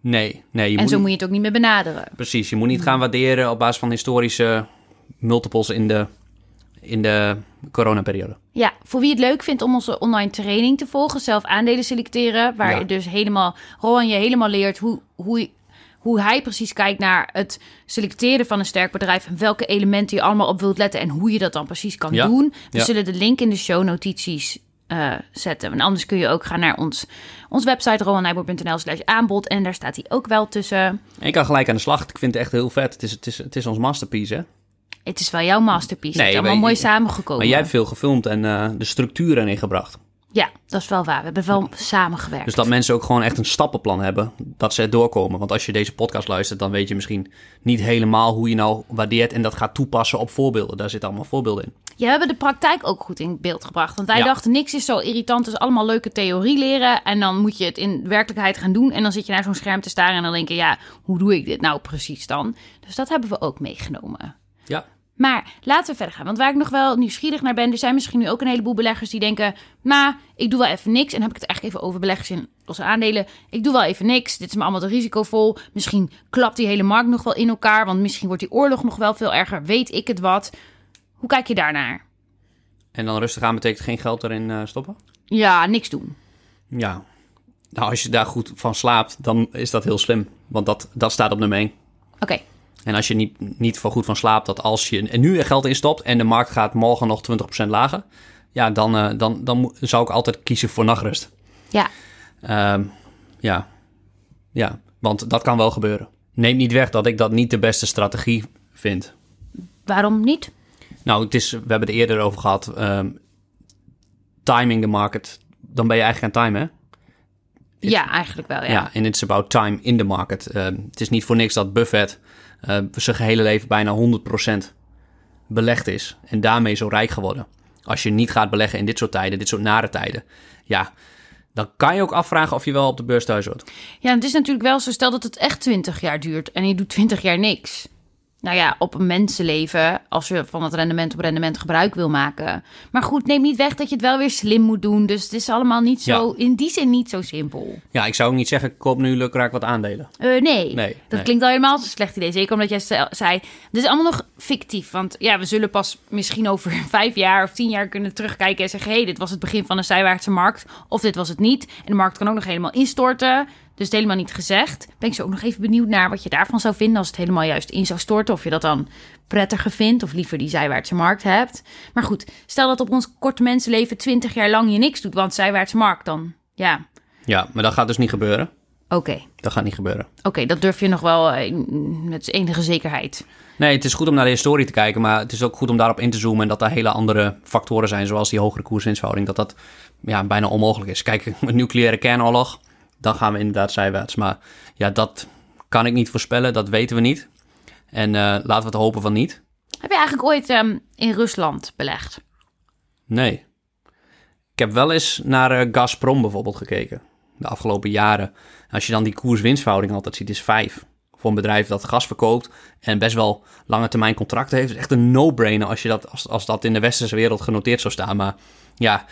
Nee, nee je en moet zo niet- moet je het ook niet meer benaderen. precies. Je moet niet gaan waarderen op basis van historische multiples in de, in de coronaperiode. Ja, voor wie het leuk vindt om onze online training te volgen, zelf aandelen selecteren, waar Ja. je dus helemaal, Rowan je helemaal leert hoe, hoe, hoe hij precies kijkt naar het selecteren van een sterk bedrijf en welke elementen je allemaal op wilt letten en hoe je dat dan precies kan Ja. doen. We Ja. zullen de link in de shownotities eh zetten. En anders kun je ook gaan naar ons, ons website rowanijboer.nl slash aanbod en daar staat hij ook wel tussen. En ik kan gelijk aan de slag. Ik vind het echt heel vet. Het is, het is, het is ons masterpiece, hè? Het is wel jouw masterpiece. Nee, het is allemaal mooi samengekomen. Maar jij hebt veel gefilmd en eh, de structuren ingebracht. Ja, dat is wel waar. We hebben wel samengewerkt. Dus dat mensen ook gewoon echt een stappenplan hebben, dat ze er doorkomen. Want als je deze podcast luistert, dan weet je misschien niet helemaal hoe je nou waardeert en dat gaat toepassen op voorbeelden. Daar zitten allemaal voorbeelden in. Ja, we hebben de praktijk ook goed in beeld gebracht. Want wij Ja. dachten, niks is zo irritant als allemaal leuke theorie leren. En dan moet je het in werkelijkheid gaan doen. En dan zit je naar zo'n scherm te staren en dan denk je, ja, hoe doe ik dit nou precies dan? Dus dat hebben we ook meegenomen. Ja. Maar laten we verder gaan. Want waar ik nog wel nieuwsgierig naar ben, er zijn misschien nu ook een heleboel beleggers die denken, maar ik doe wel even niks. En dan heb ik het eigenlijk even over beleggers in losse aandelen. Ik doe wel even niks. Dit is me allemaal te risicovol. Misschien klapt die hele markt nog wel in elkaar. Want misschien wordt die oorlog nog wel veel erger. Weet ik het wat? Hoe kijk je daarnaar? En dan rustig aan betekent geen geld erin eh, stoppen? Ja, niks doen. Ja. Nou, als je daar goed van slaapt, dan is dat heel slim. Want dat, dat staat op nummer 1. Oké, En als je niet, niet van goed van slaapt, dat als je er nu er geld in stopt en de markt gaat morgen nog 20% lager, ja, dan, eh, dan, dan zou ik altijd kiezen voor nachtrust. ja. Ehm, ja. Ja, want dat kan wel gebeuren. Neemt niet weg dat ik dat niet de beste strategie vind. Waarom niet? Nou, het is, we hebben het eerder over gehad. ehm, timing the market. Dan ben je eigenlijk aan time, hè? Ja, eigenlijk wel, ja. Ja, en it's about time in the market. Ehm, het is niet voor niks dat Buffett eh, zijn gehele leven bijna 100% belegd is. En daarmee zo rijk geworden. Als je niet gaat beleggen in dit soort tijden, dit soort nare tijden. Ja, dan kan je ook afvragen of je wel op de beurs thuis hoort. Ja, het is natuurlijk wel zo, stel dat het echt 20 jaar duurt en je doet 20 jaar niks. Nou ja, op een mensenleven, als je van het rendement op rendement gebruik wil maken. Maar goed, neem niet weg dat je het wel weer slim moet doen. Dus het is allemaal niet zo, in die zin niet zo simpel. Ja, ik zou ook niet zeggen, koop nu lukraak wat aandelen. Eh, nee. Nee, dat nee. klinkt al helemaal als een slecht idee. Zeker omdat jij zei, dit is allemaal nog fictief. Want ja, we zullen pas misschien over vijf jaar of tien jaar kunnen terugkijken en zeggen... hé, hey, dit was het begin van een zijwaartse markt. Of dit was het niet. En de markt kan ook nog helemaal instorten. Dus het helemaal niet gezegd. Ben ik zo ook nog even benieuwd naar wat je daarvan zou vinden... als het helemaal juist in zou storten. Of je dat dan prettiger vindt of liever die zijwaartse markt hebt. Maar goed, stel dat op ons korte mensenleven 20 jaar lang je niks doet... want zijwaartse markt dan, ja, Ja, maar dat gaat dus niet gebeuren. oké. Dat gaat niet gebeuren. Oké, dat durf je nog wel eh, met enige zekerheid. Nee, het is goed om naar de historie te kijken, maar het is ook goed om daarop in te zoomen en dat er hele andere factoren zijn, zoals die hogere koerswinstverhouding, dat dat ja, bijna onmogelijk is. Kijk, een nucleaire kernoorlog, dan gaan we inderdaad zijwaarts. Maar ja, dat kan ik niet voorspellen, dat weten we niet. En eh, laten we het hopen van niet. Heb je eigenlijk ooit ehm, in Rusland belegd? Nee. Ik heb wel eens naar eh, Gazprom bijvoorbeeld gekeken, de afgelopen jaren. Als je dan die koers-winstverhouding altijd ziet, is vijf. Voor een bedrijf dat gas verkoopt en best wel lange termijn contracten heeft. is echt een no-brainer als, je dat, als, als dat in de westerse wereld genoteerd zou staan. Maar ja,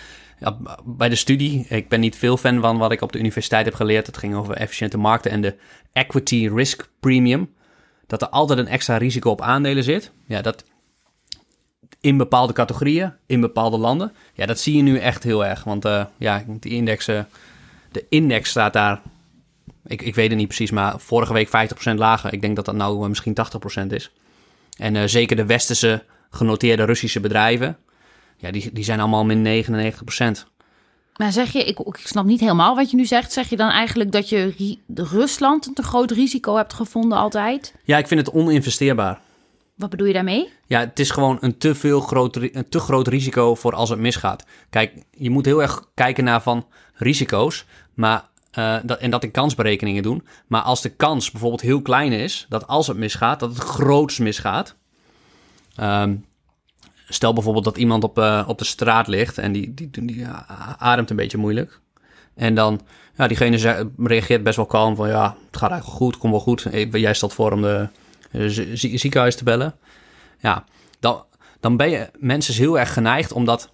bij de studie, ik ben niet veel fan van wat ik op de universiteit heb geleerd. Het ging over efficiënte markten en de equity risk premium. Dat er altijd een extra risico op aandelen zit. Ja, dat in bepaalde categorieën, in bepaalde landen. Ja, dat zie je nu echt heel erg. Want eh, ja, de index, eh, de index staat daar, ik, ik weet het niet precies, maar vorige week 50% lager. Ik denk dat dat nou eh, misschien 80% is. En eh, zeker de westerse genoteerde Russische bedrijven, ja, die, die zijn allemaal min 99%. Maar zeg je, ik, ik snap niet helemaal wat je nu zegt. Zeg je dan eigenlijk dat je Rusland een te groot risico hebt gevonden altijd? Ja, ik vind het oninvesteerbaar. Wat bedoel je daarmee? Ja, het is gewoon een te, veel groot, een te groot risico voor als het misgaat. Kijk, je moet heel erg kijken naar van risico's. Maar, eh, dat, en dat in kansberekeningen doen. Maar als de kans bijvoorbeeld heel klein is, dat als het misgaat, dat het groots misgaat. Ehm, stel bijvoorbeeld dat iemand op, eh, op de straat ligt en die, die, die, ademt een beetje moeilijk. En dan, ja, diegene reageert best wel kalm van ja, het gaat eigenlijk goed, komt wel goed. Eh, Jij stelt voor om de eh, zie- zie- ziekenhuis te bellen. Ja, dan, dan ben je mensen heel erg geneigd omdat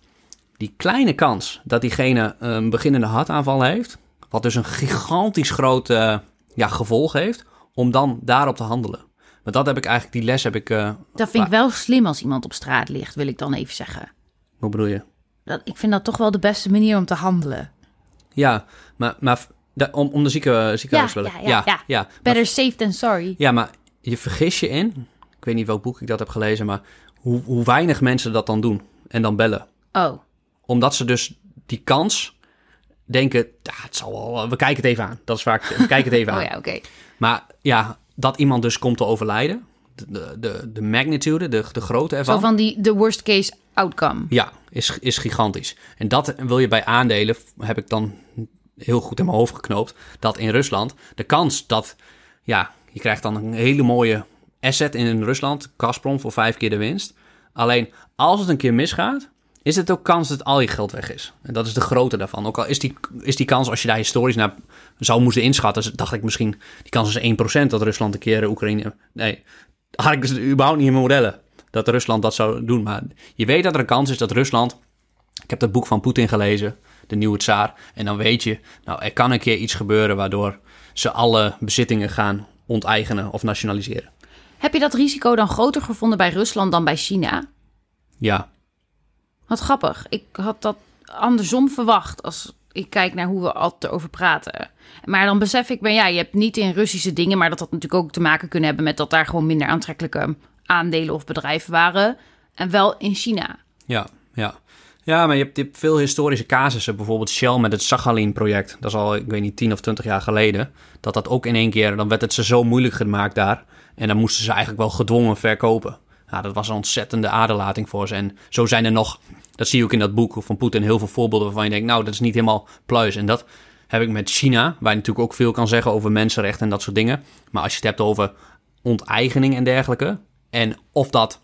die kleine kans dat diegene een beginnende hartaanval heeft, wat dus een gigantisch groot eh, ja, gevolg heeft, om dan daarop te handelen. Maar dat heb ik eigenlijk, die les heb ik. eh, Dat vind ik wel slim als iemand op straat ligt, wil ik dan even zeggen. hoe bedoel je? Dat, ik vind dat toch wel de beste manier om te handelen. Ja, maar, maar om, om de zieke, ziekenhuis te Ja, ja, ja, ja. Maar- Better safe than sorry. Ja, maar je vergis je in. Ik weet niet welk boek ik dat heb gelezen, maar hoe, hoe weinig mensen dat dan doen en dan bellen. Oh, Omdat ze dus die kans denken, ja, het zal wel, we kijken het even aan. Dat is vaak, we kijken het even aan. oh ja, oké. Maar ja, dat iemand dus komt te overlijden, de, de, de, de magnitude, de, de grootte ervan. Zo van die de worst case outcome. Ja, is, is gigantisch. En dat wil je bij aandelen, heb ik dan heel goed in mijn hoofd geknoopt, dat in Rusland de kans dat, ja, je krijgt dan een hele mooie asset in Rusland, Gazprom voor vijf keer de winst. Alleen als het een keer misgaat, is het ook kans dat al je geld weg is. En dat is de grootte daarvan. Ook al is die, is die kans, als je daar historisch naar zou moeten inschatten, dacht ik misschien, die kans is 1% dat Rusland een keer Oekraïne... Nee, had ik dus überhaupt niet in mijn modellen dat Rusland dat zou doen. Maar je weet dat er een kans is dat Rusland. Ik heb dat boek van Poetin gelezen, De Nieuwe Tsaar. En dan weet je, nou, er kan een keer iets gebeuren waardoor ze alle bezittingen gaan onteigenen of nationaliseren. Heb je dat risico dan groter gevonden bij Rusland dan bij China? Ja, Wat grappig. Ik had dat andersom verwacht als ik kijk naar hoe we altijd erover praten. Maar dan besef ik me, ja, je hebt niet in Russische dingen, maar dat had natuurlijk ook te maken kunnen hebben met dat daar gewoon minder aantrekkelijke aandelen of bedrijven waren. En wel in China. ja, ja. Ja, maar je hebt, je veel historische casussen. Bijvoorbeeld Shell met het Sakhalin-project. Dat is al, ik weet niet, 10 of 20 jaar geleden. Dat dat ook in één keer, dan werd het ze zo moeilijk gemaakt daar. En dan moesten ze eigenlijk wel gedwongen verkopen. Nou, dat was een ontzettende aderlating voor ze. En zo zijn er nog, dat zie je ook in dat boek van Poetin, heel veel voorbeelden waarvan je denkt, nou, dat is niet helemaal pluis. En dat heb ik met China, waar je natuurlijk ook veel kan zeggen over mensenrechten en dat soort dingen. Maar als je het hebt over onteigening en dergelijke, en of dat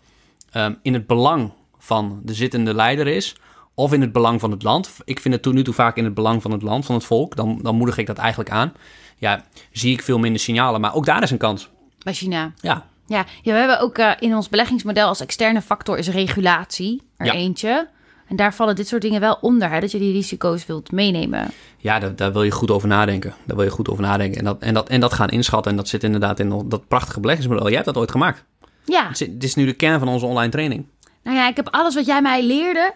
ehm, in het belang van de zittende leider is, of in het belang van het land. Ik vind het tot nu toe vaak in het belang van het land, van het volk. Dan, dan moedig ik dat eigenlijk aan. Ja, zie ik veel minder signalen. Maar ook daar is een kans. Bij China. Ja, Ja, ja we hebben ook eh, in ons beleggingsmodel als externe factor is regulatie er Ja. eentje. En daar vallen dit soort dingen wel onder, hè, dat je die risico's wilt meenemen. ja daar, daar wil je goed over nadenken. Daar wil je goed over nadenken. En dat, en, dat, en dat gaan inschatten. En dat zit inderdaad in dat prachtige beleggingsmodel. Jij hebt dat ooit gemaakt. Ja, Het is, het is nu de kern van onze online training. nou ja, ik heb alles wat jij mij leerde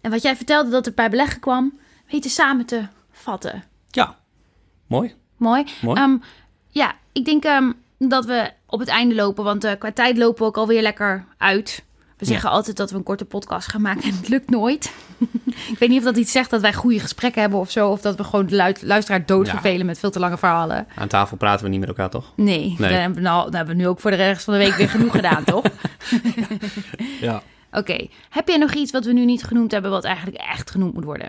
en wat jij vertelde dat er bij beleggen kwam, weten samen te vatten. Ja, mooi. Mooi. Mooi. Ehm, ja, ik denk ehm, dat we op het einde lopen, want eh, qua tijd lopen we ook alweer lekker uit. We zeggen altijd dat we een korte podcast gaan maken en het lukt nooit. ik weet niet of dat iets zegt dat wij goede gesprekken hebben of zo, of dat we gewoon de luisteraar doodvervelen met veel te lange verhalen. Aan tafel praten we niet met elkaar, toch? Nee, Nee. Dat, hebben we nou, hebben we nu ook voor de rest van de week weer genoeg gedaan, toch? Ja. Oké, heb jij nog iets wat we nu niet genoemd hebben, wat eigenlijk echt genoemd moet worden?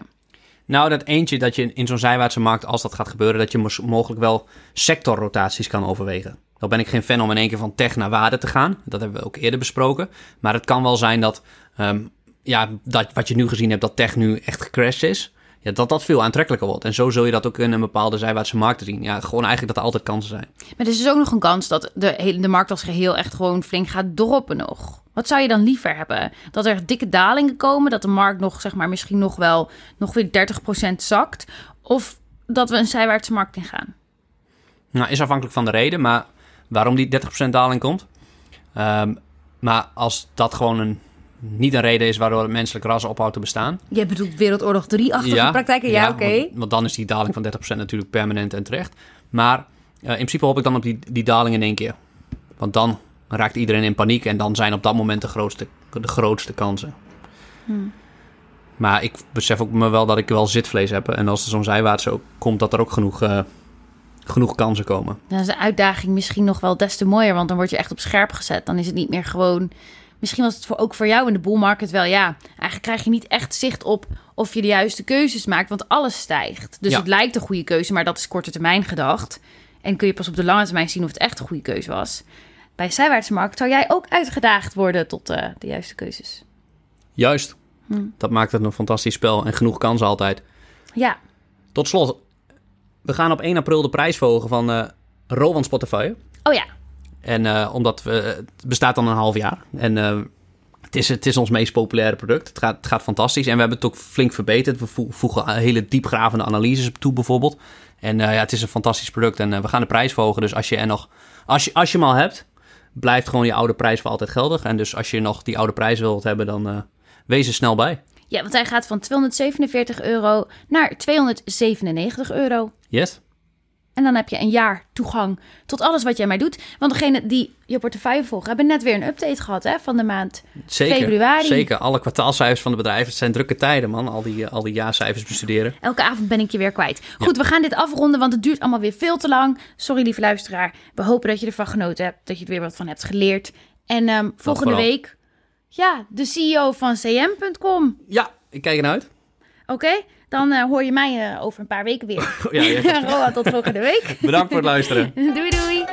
Nou, dat eentje dat je in zo'n zijwaartse markt, als dat gaat gebeuren, dat je mogelijk wel sectorrotaties kan overwegen. Dan ben ik geen fan om in één keer van tech naar waarde te gaan. Dat hebben we ook eerder besproken. Maar het kan wel zijn dat, ehm, ja, dat wat je nu gezien hebt, dat tech nu echt gecrashed is. Ja, dat dat veel aantrekkelijker wordt. En zo zul je dat ook in een bepaalde zijwaartse markt zien. Ja, gewoon eigenlijk dat er altijd kansen zijn. Maar er is dus ook nog een kans dat de, hele, de markt als geheel echt gewoon flink gaat droppen nog. Wat zou je dan liever hebben? Dat er dikke dalingen komen, dat de markt nog, zeg maar, misschien nog wel nog weer 30% zakt? Of dat we een zijwaartse markt ingaan? Nou, is afhankelijk van de reden, maar waarom die 30% daling komt. Ehm, maar als dat gewoon een, niet een reden is waardoor het menselijk ras ophoudt te bestaan. Je bedoelt Wereldoorlog 3-achtige praktijken? Ja, oké. Want, want dan is die daling van 30% natuurlijk permanent en terecht. Maar eh, in principe hoop ik dan op die, die daling in één keer. Want dan raakt iedereen in paniek en dan zijn op dat moment de grootste, de grootste kansen. Hmm. Maar ik besef ook me wel dat ik wel zitvlees heb. En als er zo'n zijwaartse ook komt, dat er ook genoeg, eh, genoeg kansen komen. Dan is de uitdaging misschien nog wel des te mooier, want dan word je echt op scherp gezet. Dan is het niet meer gewoon. Misschien was het voor, ook voor jou in de bull market wel, ja. Eigenlijk krijg je niet echt zicht op of je de juiste keuzes maakt, want alles stijgt. Dus Ja. het lijkt een goede keuze, maar dat is korte termijn gedacht. En kun je pas op de lange termijn zien of het echt een goede keuze was. Bij zijwaartse markt zou jij ook uitgedaagd worden tot eh, de juiste keuzes. Juist. Hmm. Dat maakt het een fantastisch spel en genoeg kansen altijd. Ja, Tot slot, we gaan op 1 april de prijs verhogen van eh Rowan Spotify. oh ja. En eh, omdat we, het bestaat dan een half jaar. En eh, het, is, het is ons meest populaire product. Het gaat, het gaat fantastisch. En we hebben het ook flink verbeterd. We vo- voegen hele diepgravende analyses op toe bijvoorbeeld. En eh, ja, het is een fantastisch product. En eh, we gaan de prijs verhogen. Dus als je er nog, als je, als je hem al hebt, blijft gewoon je oude prijs voor altijd geldig. En dus als je nog die oude prijs wilt hebben, dan eh, wees er snel bij. Ja, want hij gaat van 247 euro naar 297 euro. Yes? En dan heb je een jaar toegang tot alles wat jij mij doet. Want degene die je portefeuille volgen, hebben net weer een update gehad hè, van de maand. Zeker. Februari. Zeker. Alle kwartaalcijfers van de bedrijven. Het zijn drukke tijden, man. Al die, al die jaarcijfers bestuderen. Elke avond ben ik je weer kwijt. Goed, we gaan dit afronden, want het duurt allemaal weer veel te lang. Sorry, lieve luisteraar. We hopen dat je ervan genoten hebt, dat je er weer wat van hebt geleerd. En ehm, volgende week, ja, de CEO van cm.com. Ja, ik kijk ernaar uit. Oké, dan eh, hoor je mij eh, over een paar weken weer. Ja, ja. Roa, tot volgende week. Bedankt voor het luisteren. doei doei.